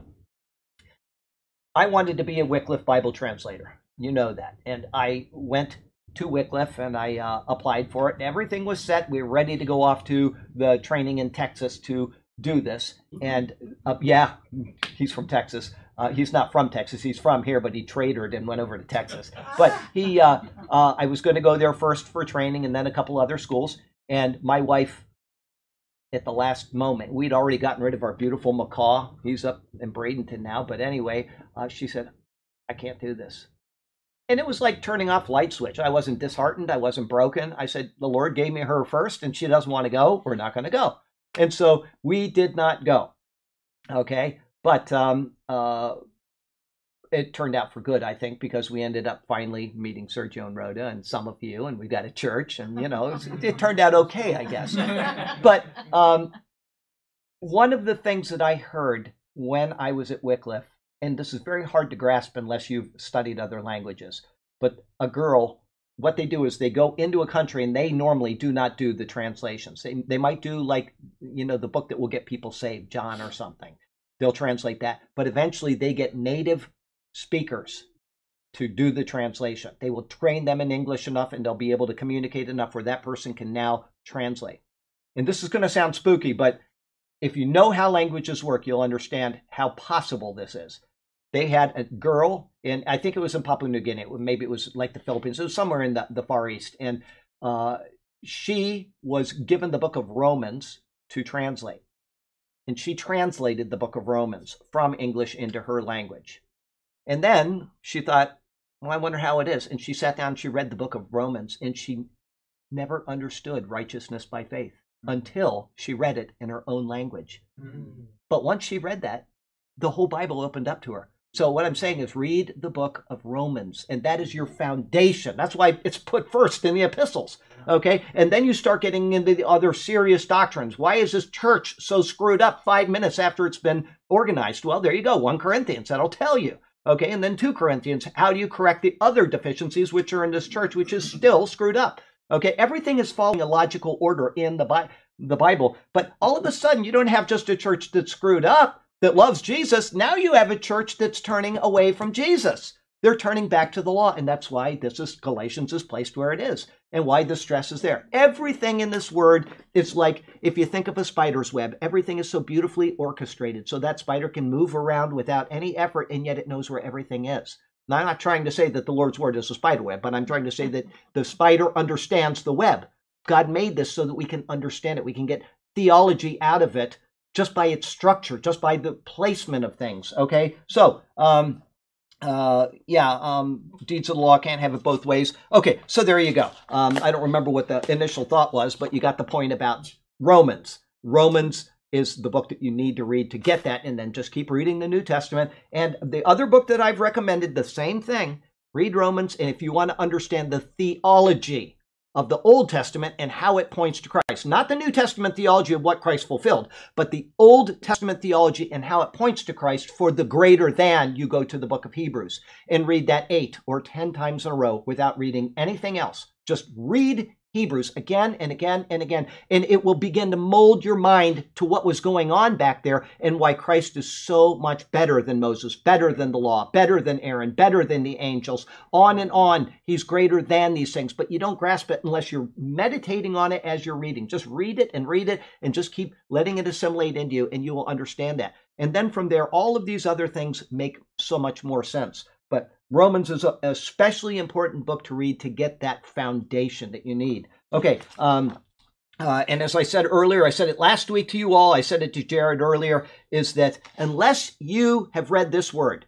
I wanted to be a Wycliffe Bible translator. You know that. And I went to Wycliffe and I uh, applied for it. Everything was set. We were ready to go off to the training in Texas to do this. And uh, yeah, he's from Texas. Uh, he's not from Texas. He's from here, but he traded and went over to Texas. But he, uh, uh, I was going to go there first for training, and then a couple other schools. And my wife, at the last moment, we'd already gotten rid of our beautiful macaw. He's up in Bradenton now. But anyway, uh, she said, "I can't do this." And it was like turning off light switch. I wasn't disheartened. I wasn't broken. I said, "The Lord gave me her first, and she doesn't want to go. We're not going to go." And so we did not go. Okay. But um, uh, it turned out for good, I think, because we ended up finally meeting Sergio and Rhoda and some of you, and we got a church, and you know, it, it turned out okay, I guess. but um, one of the things that I heard when I was at Wycliffe, and this is very hard to grasp unless you've studied other languages, but a girl, what they do is they go into a country and they normally do not do the translations. They, they might do like, you know, the book that will get people saved, John or something they'll translate that. But eventually they get native speakers to do the translation. They will train them in English enough and they'll be able to communicate enough where that person can now translate. And this is going to sound spooky, but if you know how languages work, you'll understand how possible this is. They had a girl, and I think it was in Papua New Guinea. Maybe it was like the Philippines. It was somewhere in the, the Far East. And uh, she was given the book of Romans to translate and she translated the book of Romans from English into her language. And then she thought, well, I wonder how it is. And she sat down and she read the book of Romans and she never understood righteousness by faith mm-hmm. until she read it in her own language. Mm-hmm. But once she read that, the whole Bible opened up to her. So what I'm saying is read the book of Romans, and that is your foundation. That's why it's put first in the epistles. Okay? And then you start getting into the other serious doctrines. Why is this church so screwed up five minutes after it's been organized? Well, there you go. 1 Corinthians, that'll tell you. Okay, and then 2 Corinthians, how do you correct the other deficiencies which are in this church, which is still screwed up? Okay, everything is following a logical order in the, Bi- the Bible, but all of a sudden you don't have just a church that's screwed up that loves Jesus, now you have a church that's turning away from Jesus. They're turning back to the law, and that's why this is Galatians is placed where it is, and why the stress is there. Everything in this word is like if you think of a spider's web, everything is so beautifully orchestrated, so that spider can move around without any effort, and yet it knows where everything is. Now, I'm not trying to say that the Lord's word is a spider web, but I'm trying to say that the spider understands the web. God made this so that we can understand it. We can get theology out of it just by its structure, just by the placement of things. Okay, so um, uh, yeah, um, deeds of the law can't have it both ways. Okay, so there you go. Um, I don't remember what the initial thought was, but you got the point about Romans. Romans is the book that you need to read to get that, and then just keep reading the New Testament. And the other book that I've recommended, the same thing. Read Romans, and if you want to understand the theology of the Old Testament and how it points to Christ. Not the New Testament theology of what Christ fulfilled, but the Old Testament theology and how it points to Christ for the greater than. You go to the book of Hebrews and read that eight or ten times in a row without reading anything else. Just read Hebrews again and again and again. And it will begin to mold your mind to what was going on back there and why Christ is so much better than Moses, better than the law, better than Aaron, better than the angels. On and on. He's greater than these things, but you don't grasp it unless you're meditating on it as you're reading. Just read it and read it and just keep letting it assimilate into you, and you will understand that. And then from there, all of these other things make so much more sense. Romans is an especially important book to read to get that foundation that you need. Okay. Um, uh, and as I said earlier, I said it last week to you all, I said it to Jared earlier, is that unless you have read this word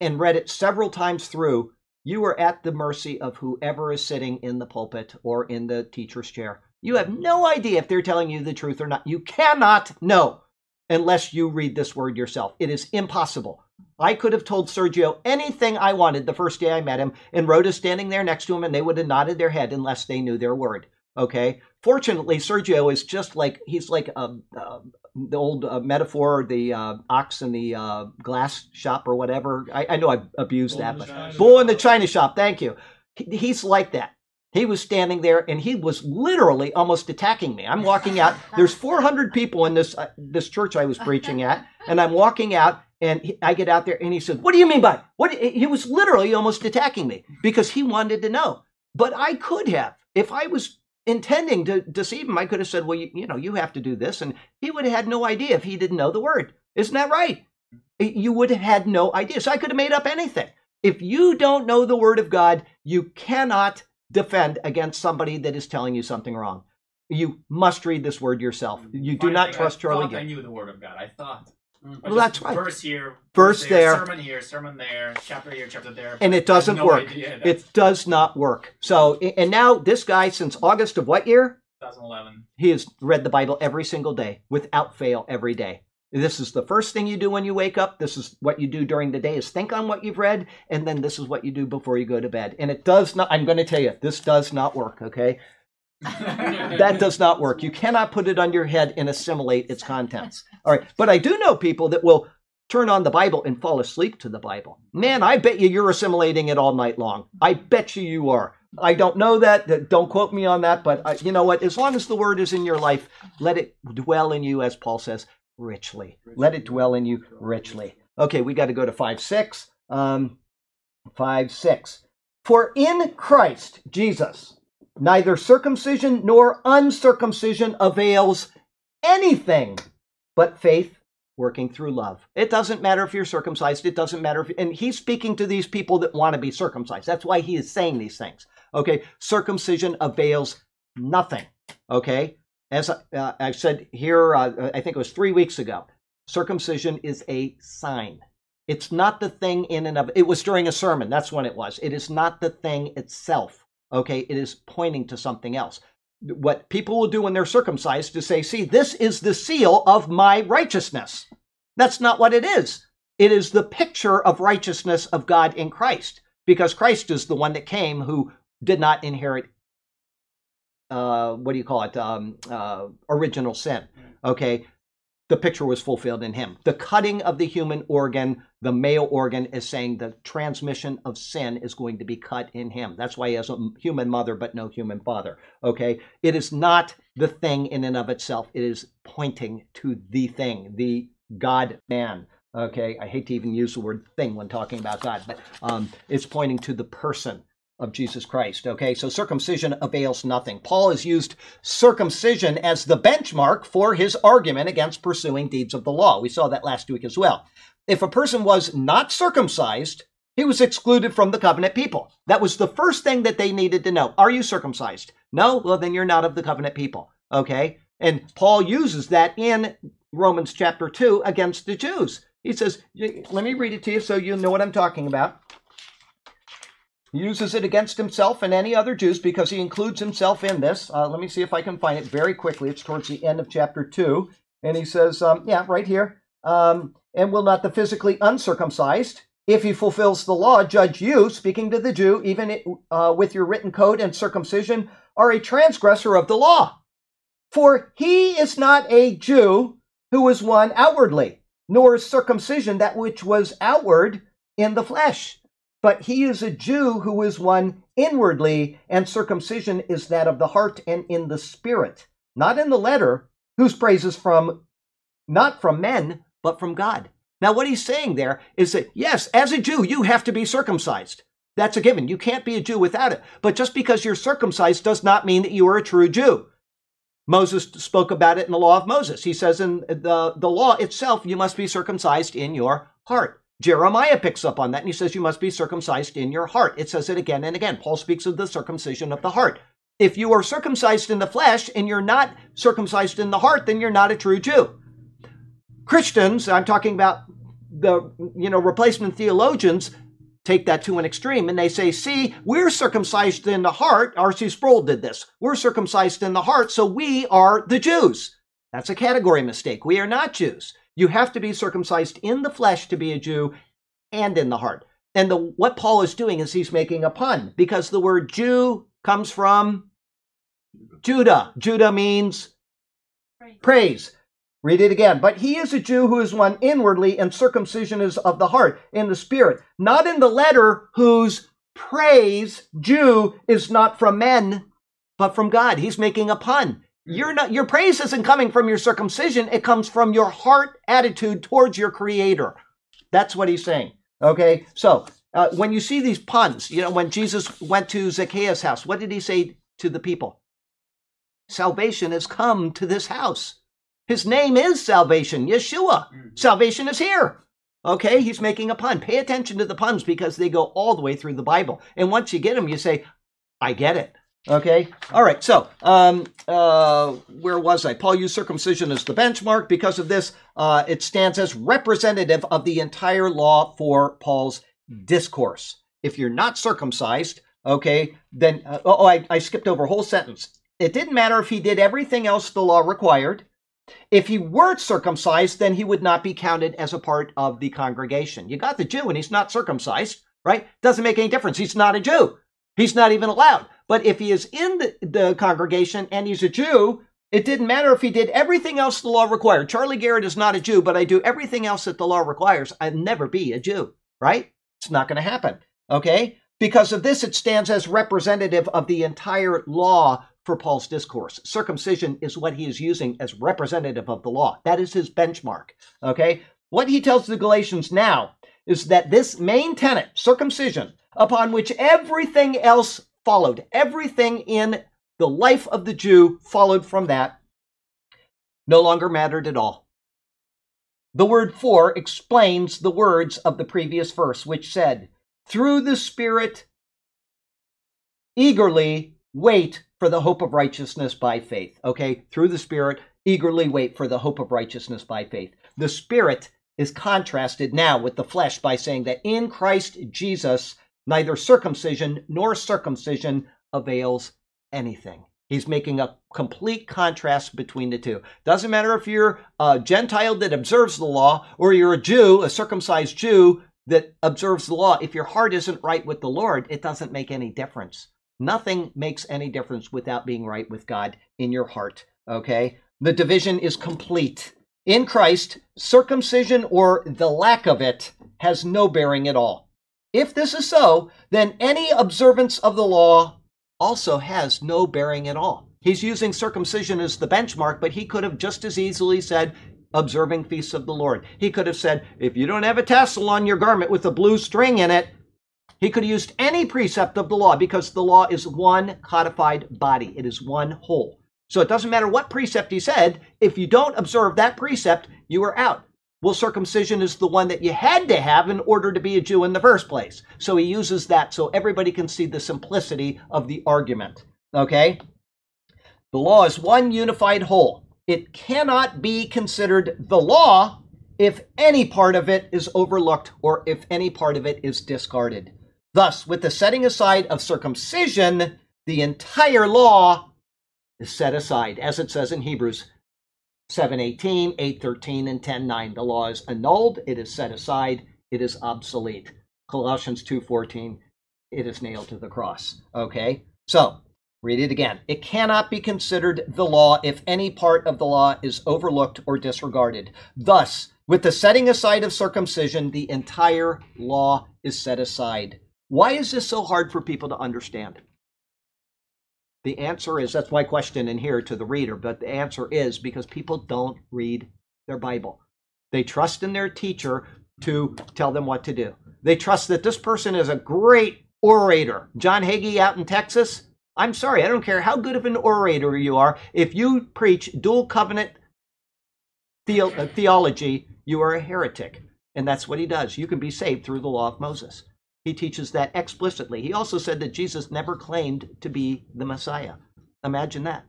and read it several times through, you are at the mercy of whoever is sitting in the pulpit or in the teacher's chair. You have no idea if they're telling you the truth or not. You cannot know unless you read this word yourself. It is impossible. I could have told Sergio anything I wanted the first day I met him, and Rhoda standing there next to him, and they would have nodded their head unless they knew their word. Okay. Fortunately, Sergio is just like he's like a, a the old uh, metaphor, the uh, ox in the uh, glass shop or whatever. I, I know I abused Bull that, but bull in the china shop. Thank you. He- he's like that. He was standing there and he was literally almost attacking me. I'm walking out. There's 400 people in this uh, this church I was preaching at, and I'm walking out and he, I get out there and he says, "What do you mean by what?" He was literally almost attacking me because he wanted to know. But I could have, if I was intending to deceive him, I could have said, "Well, you, you know, you have to do this," and he would have had no idea if he didn't know the word. Isn't that right? You would have had no idea. So I could have made up anything. If you don't know the word of God, you cannot defend against somebody that is telling you something wrong. You must read this word yourself. Mm-hmm. You do Funny not thing, trust I Charlie thought I Gibb. knew the word of God. I thought. Mm. I Well, that's right. Verse here, Verse there. sermon here, sermon there, chapter here, chapter there. And it doesn't no work. idea. That's It does not work. So, and now this guy, since August of what year? 2011. He has read the Bible every single day without fail every day. This is the first thing you do when you wake up. This is what you do during the day is think on what you've read. And then this is what you do before you go to bed. And it does not, I'm going to tell you, this does not work. Okay. that does not work. You cannot put it on your head and assimilate its contents. All right. But I do know people that will turn on the Bible and fall asleep to the Bible. Man, I bet you you're assimilating it all night long. I bet you you are. I don't know that. Don't quote me on that. But uh, you know what? As long as the word is in your life, let it dwell in you, as Paul says, richly. Let it dwell in you richly. Okay, we got to go to 5 6. Um, 5 6. For in Christ Jesus, neither circumcision nor uncircumcision avails anything but faith working through love. It doesn't matter if you're circumcised. It doesn't matter if, and he's speaking to these people that want to be circumcised. That's why he is saying these things. Okay. Circumcision avails nothing. Okay. As uh, I said here, uh, I think it was three weeks ago, circumcision is a sign. It's not the thing in and of it was during a sermon. That's when it was. It is not the thing itself. Okay. It is pointing to something else what people will do when they're circumcised to say, see, this is the seal of my righteousness. That's not what it is. It is the picture of righteousness of God in Christ, because Christ is the one that came who did not inherit, uh, what do you call it, um, uh, original sin. Okay. The picture was fulfilled in him. The cutting of the human organ, the male organ, is saying the transmission of sin is going to be cut in him. That's why he has a human mother but no human father. Okay? It is not the thing in and of itself, it is pointing to the thing, the God man. Okay? I hate to even use the word thing when talking about God, but um, it's pointing to the person of Jesus Christ. Okay, so circumcision avails nothing. Paul has used circumcision as the benchmark for his argument against pursuing deeds of the law. We saw that last week as well. If a person was not circumcised, he was excluded from the covenant people. That was the first thing that they needed to know. Are you circumcised? No? Well, then you're not of the covenant people. Okay? And Paul uses that in Romans chapter 2 against the Jews. He says, let me read it to you so you know what I'm talking about. Uses it against himself and any other Jews because he includes himself in this. Uh, let me see if I can find it very quickly. It's towards the end of chapter 2. And he says, um, yeah, right here. Um, and will not the physically uncircumcised, if he fulfills the law, judge you, speaking to the Jew, even it, uh, with your written code and circumcision, are a transgressor of the law? For he is not a Jew who is one outwardly, nor is circumcision that which was outward in the flesh but he is a Jew who is one inwardly, and circumcision is that of the heart and in the spirit, not in the letter, whose praise is from not from men, but from God. Now, what he's saying there is that, yes, as a Jew, you have to be circumcised. That's a given. You can't be a Jew without it. But just because you're circumcised does not mean that you are a true Jew. Moses spoke about it in the law of Moses. He says in the, the law itself, you must be circumcised in your heart. Jeremiah picks up on that and he says you must be circumcised in your heart. It says it again and again. Paul speaks of the circumcision of the heart. If you are circumcised in the flesh and you're not circumcised in the heart, then you're not a true Jew. Christians, I'm talking about the you know replacement theologians, take that to an extreme and they say, see, we're circumcised in the heart. R.C. Sproul did this. We're circumcised in the heart, so we are the Jews. That's a category mistake. We are not Jews. You have to be circumcised in the flesh to be a Jew and in the heart. And the, what Paul is doing is he's making a pun because the word Jew comes from Judah. Judah means praise. praise. Read it again. But he is a Jew who is one inwardly, and circumcision is of the heart, in the spirit, not in the letter, whose praise, Jew, is not from men, but from God. He's making a pun. You're not, your praise isn't coming from your circumcision, it comes from your heart attitude towards your creator. That's what he's saying. Okay? So, uh, when you see these puns, you know, when Jesus went to Zacchaeus' house, what did he say to the people? Salvation has come to this house. His name is salvation, Yeshua. Mm. Salvation is here. Okay, he's making a pun. Pay attention to the puns because they go all the way through the Bible. And once you get them, you say, I get it. Okay, all right. So, um, uh, where was I? Paul used circumcision as the benchmark. Because of this, uh, it stands as representative of the entire law for Paul's discourse. If you're not circumcised, okay, then, uh, oh, I, I skipped over a whole sentence. It didn't matter if he did everything else the law required. If he weren't circumcised, then he would not be counted as a part of the congregation. You got the Jew and he's not circumcised, right? Doesn't make any difference. He's not a Jew. He's not even allowed. But if he is in the, the congregation and he's a Jew, it didn't matter if he did everything else the law required. Charlie Garrett is not a Jew, but I do everything else that the law requires. I'd never be a Jew, right? It's not going to happen. Okay? Because of this, it stands as representative of the entire law for Paul's discourse. Circumcision is what he is using as representative of the law. That is his benchmark. Okay? What he tells the Galatians now is that this main tenet, circumcision, upon which everything else followed, everything in the life of the Jew followed from that, no longer mattered at all. The word for explains the words of the previous verse, which said, Through the Spirit, eagerly wait for the hope of righteousness by faith. Okay, through the Spirit, eagerly wait for the hope of righteousness by faith. The Spirit is contrasted now with the flesh by saying that in Christ Jesus, neither circumcision nor circumcision avails anything. He's making a complete contrast between the two. Doesn't matter if you're a Gentile that observes the law or you're a Jew, a circumcised Jew that observes the law. If your heart isn't right with the Lord, it doesn't make any difference. Nothing makes any difference without being right with God in your heart. Okay? The division is complete. In Christ, circumcision or the lack of it has no bearing at all. If this is so, then any observance of the law also has no bearing at all. He's using circumcision as the benchmark, but he could have just as easily said, observing feasts of the Lord. He could have said, if you don't have a tassel on your garment with a blue string in it, he could have used any precept of the law because the law is one codified body, it is one whole. So it doesn't matter what precept he said, if you don't observe that precept, you are out. Well, circumcision is the one that you had to have in order to be a Jew in the first place. So he uses that so everybody can see the simplicity of the argument. Okay? The law is one unified whole. It cannot be considered the law if any part of it is overlooked or if any part of it is discarded. Thus, with the setting aside of circumcision, the entire law is set aside, as it says in Hebrews 7:18, 8:13, and 10:9. The law is annulled, it is set aside, it is obsolete. Colossians 2:14, it is nailed to the cross. Okay? So, read it again. It cannot be considered the law if any part of the law is overlooked or disregarded. Thus, with the setting aside of circumcision, the entire law is set aside. Why is this so hard for people to understand? The answer is that's my question in here to the reader, but the answer is because people don't read their Bible. They trust in their teacher to tell them what to do. They trust that this person is a great orator. John Hagee out in Texas, I'm sorry, I don't care how good of an orator you are. If you preach dual covenant the- uh, theology, you are a heretic. And that's what he does. You can be saved through the law of Moses. He teaches that explicitly. He also said that Jesus never claimed to be the Messiah. Imagine that.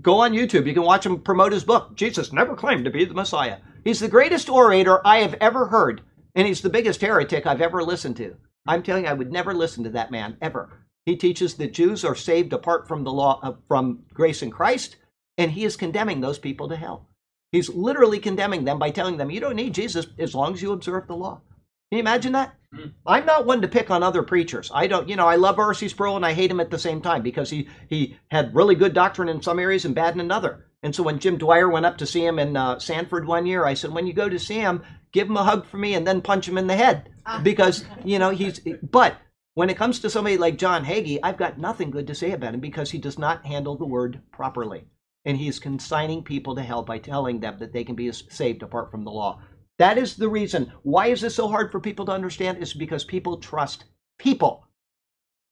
Go on YouTube. You can watch him promote his book. Jesus never claimed to be the Messiah. He's the greatest orator I have ever heard, and he's the biggest heretic I've ever listened to. I'm telling you, I would never listen to that man ever. He teaches that Jews are saved apart from the law uh, from grace in Christ, and he is condemning those people to hell. He's literally condemning them by telling them you don't need Jesus as long as you observe the law. Can you imagine that? Mm. I'm not one to pick on other preachers. I don't, you know, I love R.C. Sproul and I hate him at the same time because he he had really good doctrine in some areas and bad in another. And so when Jim Dwyer went up to see him in uh, Sanford one year, I said, when you go to see him, give him a hug for me and then punch him in the head because you know he's. But when it comes to somebody like John Hagee, I've got nothing good to say about him because he does not handle the word properly. And he's consigning people to hell by telling them that they can be saved apart from the law. That is the reason. Why is this so hard for people to understand? Is because people trust people.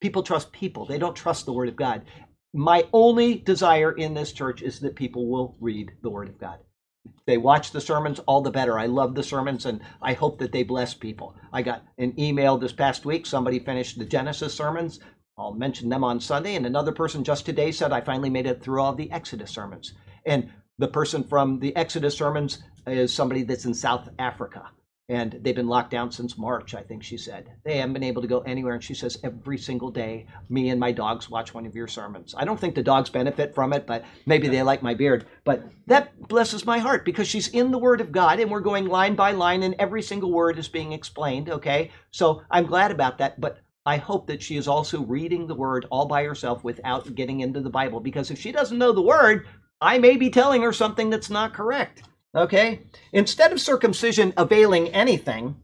People trust people. They don't trust the Word of God. My only desire in this church is that people will read the Word of God. They watch the sermons, all the better. I love the sermons and I hope that they bless people. I got an email this past week. Somebody finished the Genesis sermons. I'll mention them on Sunday. And another person just today said, I finally made it through all the Exodus sermons. And the person from the Exodus sermons is somebody that's in South Africa. And they've been locked down since March, I think she said. They haven't been able to go anywhere. And she says, every single day, me and my dogs watch one of your sermons. I don't think the dogs benefit from it, but maybe they like my beard. But that blesses my heart because she's in the Word of God and we're going line by line and every single word is being explained, okay? So I'm glad about that. But I hope that she is also reading the Word all by herself without getting into the Bible because if she doesn't know the Word, I may be telling her something that's not correct. Okay? Instead of circumcision availing anything,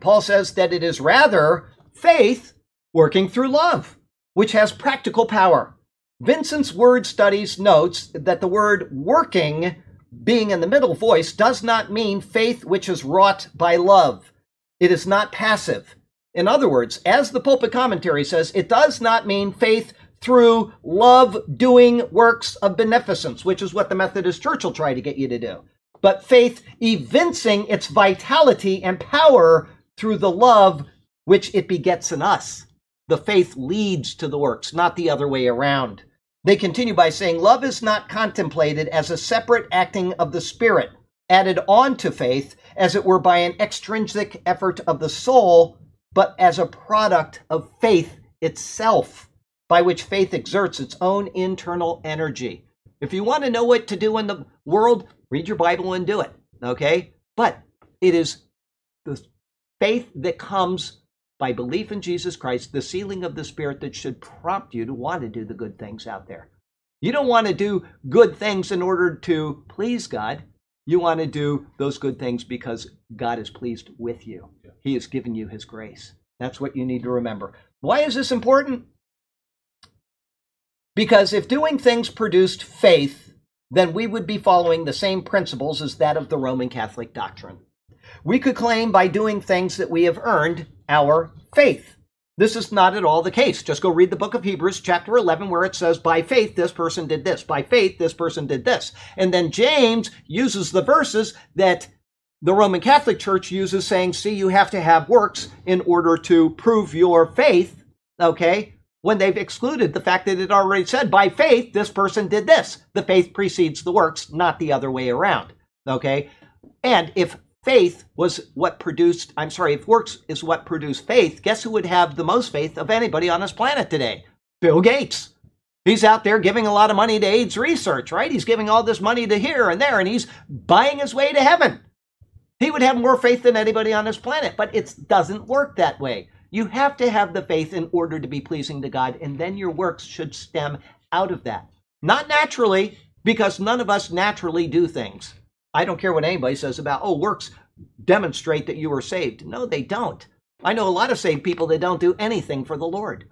Paul says that it is rather faith working through love, which has practical power. Vincent's word studies notes that the word working, being in the middle voice, does not mean faith which is wrought by love. It is not passive. In other words, as the pulpit commentary says, it does not mean faith through love doing works of beneficence, which is what the Methodist Church will try to get you to do but faith evincing its vitality and power through the love which it begets in us. The faith leads to the works, not the other way around. They continue by saying, Love is not contemplated as a separate acting of the Spirit, added on to faith, as it were by an extrinsic effort of the soul, but as a product of faith itself, by which faith exerts its own internal energy. If you want to know what to do in the world, read your Bible and do it. Okay? But it is the faith that comes by belief in Jesus Christ, the sealing of the Spirit that should prompt you to want to do the good things out there. You don't want to do good things in order to please God. You want to do those good things because God is pleased with you. He has given you His grace. That's what you need to remember. Why is this important? Because if doing things produced faith, then we would be following the same principles as that of the Roman Catholic doctrine. We could claim by doing things that we have earned our faith. This is not at all the case. Just go read the book of Hebrews, chapter 11, where it says, By faith, this person did this. By faith, this person did this. And then James uses the verses that the Roman Catholic Church uses, saying, See, you have to have works in order to prove your faith. Okay? When they've excluded the fact that it already said by faith this person did this. The faith precedes the works, not the other way around. Okay? And if faith was what produced, I'm sorry, if works is what produced faith, guess who would have the most faith of anybody on this planet today? Bill Gates. He's out there giving a lot of money to AIDS research, right? He's giving all this money to here and there, and he's buying his way to heaven. He would have more faith than anybody on this planet, but it doesn't work that way. You have to have the faith in order to be pleasing to God, and then your works should stem out of that. Not naturally, because none of us naturally do things. I don't care what anybody says about, oh, works demonstrate that you are saved. No, they don't. I know a lot of saved people that don't do anything for the Lord.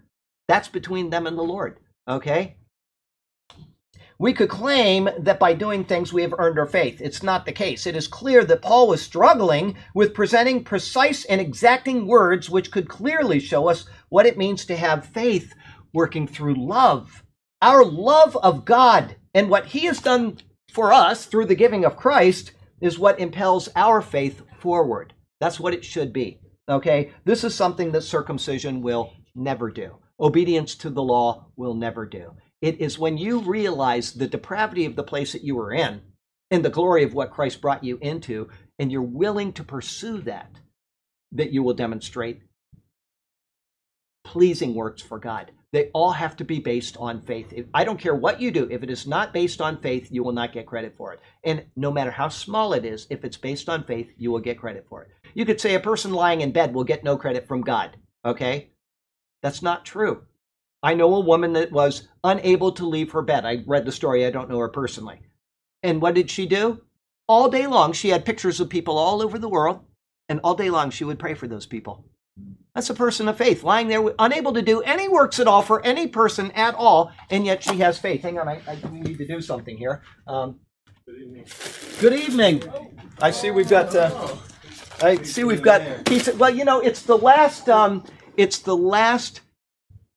That's between them and the Lord. Okay? We could claim that by doing things we have earned our faith. It's not the case. It is clear that Paul was struggling with presenting precise and exacting words which could clearly show us what it means to have faith working through love. Our love of God and what He has done for us through the giving of Christ is what impels our faith forward. That's what it should be. Okay? This is something that circumcision will never do. Obedience to the law will never do. It is when you realize the depravity of the place that you were in and the glory of what Christ brought you into, and you're willing to pursue that, that you will demonstrate pleasing works for God. They all have to be based on faith. If, I don't care what you do, if it is not based on faith, you will not get credit for it. And no matter how small it is, if it's based on faith, you will get credit for it. You could say a person lying in bed will get no credit from God, okay? That's not true. I know a woman that was unable to leave her bed. I read the story, I don't know her personally. And what did she do? All day long, she had pictures of people all over the world, and all day long, she would pray for those people. That's a person of faith, lying there, unable to do any works at all for any person at all, and yet she has faith. Hang on, I, I we need to do something here. Um, good evening. I see we've got. Uh, I see we've got pizza. Well, you know, it's the last. Um, it's the last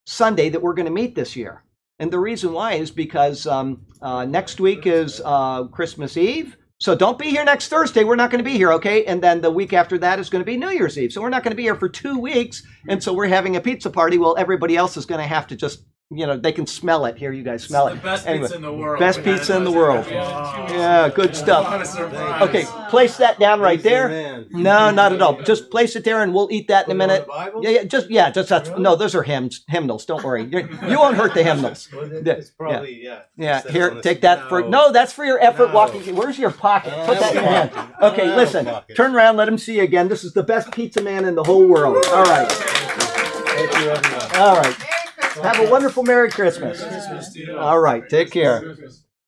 Sunday that we're going to meet this year. And the reason why is because um, uh, next week is uh, Christmas Eve. So don't be here next Thursday. We're not going to be here, okay? And then the week after that is going to be New Year's Eve. So we're not going to be here for two weeks. And so we're having a pizza party. Well, everybody else is going to have to just you know, they can smell it. Here, you guys smell it. The best Anyway, pizza in the world. best pizza in the world. Wow. Yeah, good stuff. What a surprise. Okay, place that down right there. Man. No, not at all. Just place it there, and we'll eat that in a minute. Bible? Yeah, yeah, just yeah, just that's no. Those are hymns, hymnals. Don't worry, You're, won't hurt the hymnals. Well, Yeah, It's probably, yeah. Yeah, Set here, take that for no. That's for your effort No. walking. Where's your pocket? Put that in your hand. a pocket. I Okay, don't have a listen. Turn around. Let him see you again. This is the best pizza man in the whole world. All right, Thank you, everyone. all right. Have a wonderful Merry Christmas. All right, take care.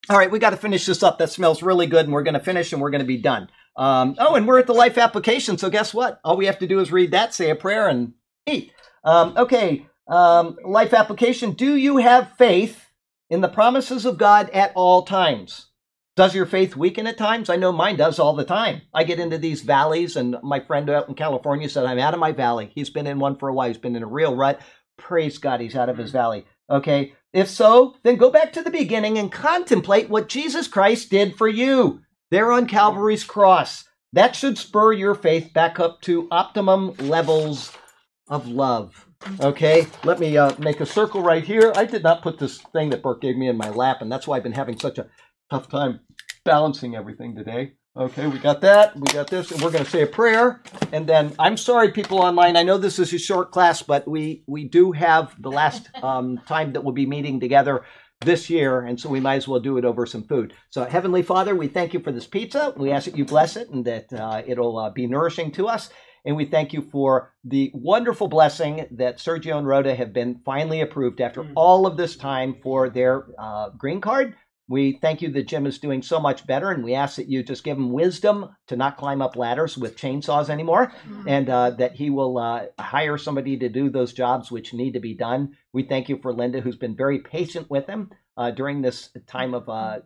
All right, we got to finish this up. That smells really good, and we're going to finish, and we're going to be done. Um, oh, and we're at the life application. So guess what? All we have to do is read that, say a prayer, and eat. Um, okay, um, life application. Do you have faith in the promises of God at all times? Does your faith weaken at times? I know mine does all the time. I get into these valleys, and my friend out in California said, I'm out of my valley. He's been in one for a while. He's been in a real rut. Praise God, he's out of his valley. Okay, if so, then go back to the beginning and contemplate what Jesus Christ did for you there on Calvary's cross. That should spur your faith back up to optimum levels of love. Okay, let me uh, make a circle right here. I did not put this thing that Burke gave me in my lap, and that's why I've been having such a tough time balancing everything today. Okay, we got that. We got this, and we're going to say a prayer, and then I'm sorry, people online. I know this is a short class, but we we do have the last um, time that we'll be meeting together this year, and so we might as well do it over some food. So, Heavenly Father, we thank you for this pizza. We ask that you bless it and that uh, it'll uh, be nourishing to us. And we thank you for the wonderful blessing that Sergio and Rhoda have been finally approved after all of this time for their uh, green card. We thank you that Jim is doing so much better, and we ask that you just give him wisdom to not climb up ladders with chainsaws anymore, and uh, that he will uh, hire somebody to do those jobs which need to be done. We thank you for Linda, who's been very patient with him uh, during this time of uh,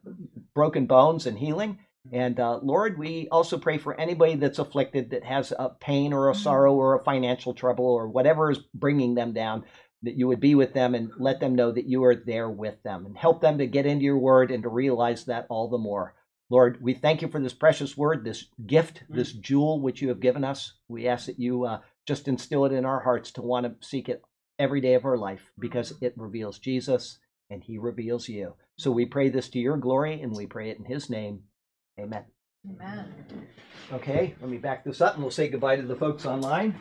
broken bones and healing. And uh, Lord, we also pray for anybody that's afflicted that has a pain or a sorrow or a financial trouble or whatever is bringing them down, that you would be with them and let them know that you are there with them and help them to get into your word and to realize that all the more. Lord, we thank you for this precious word, this gift, this jewel which you have given us. We ask that you uh, just instill it in our hearts to want to seek it every day of our life because it reveals Jesus and he reveals you. So we pray this to your glory and we pray it in his name. Amen. Amen. Okay, let me back this up and we'll say goodbye to the folks online.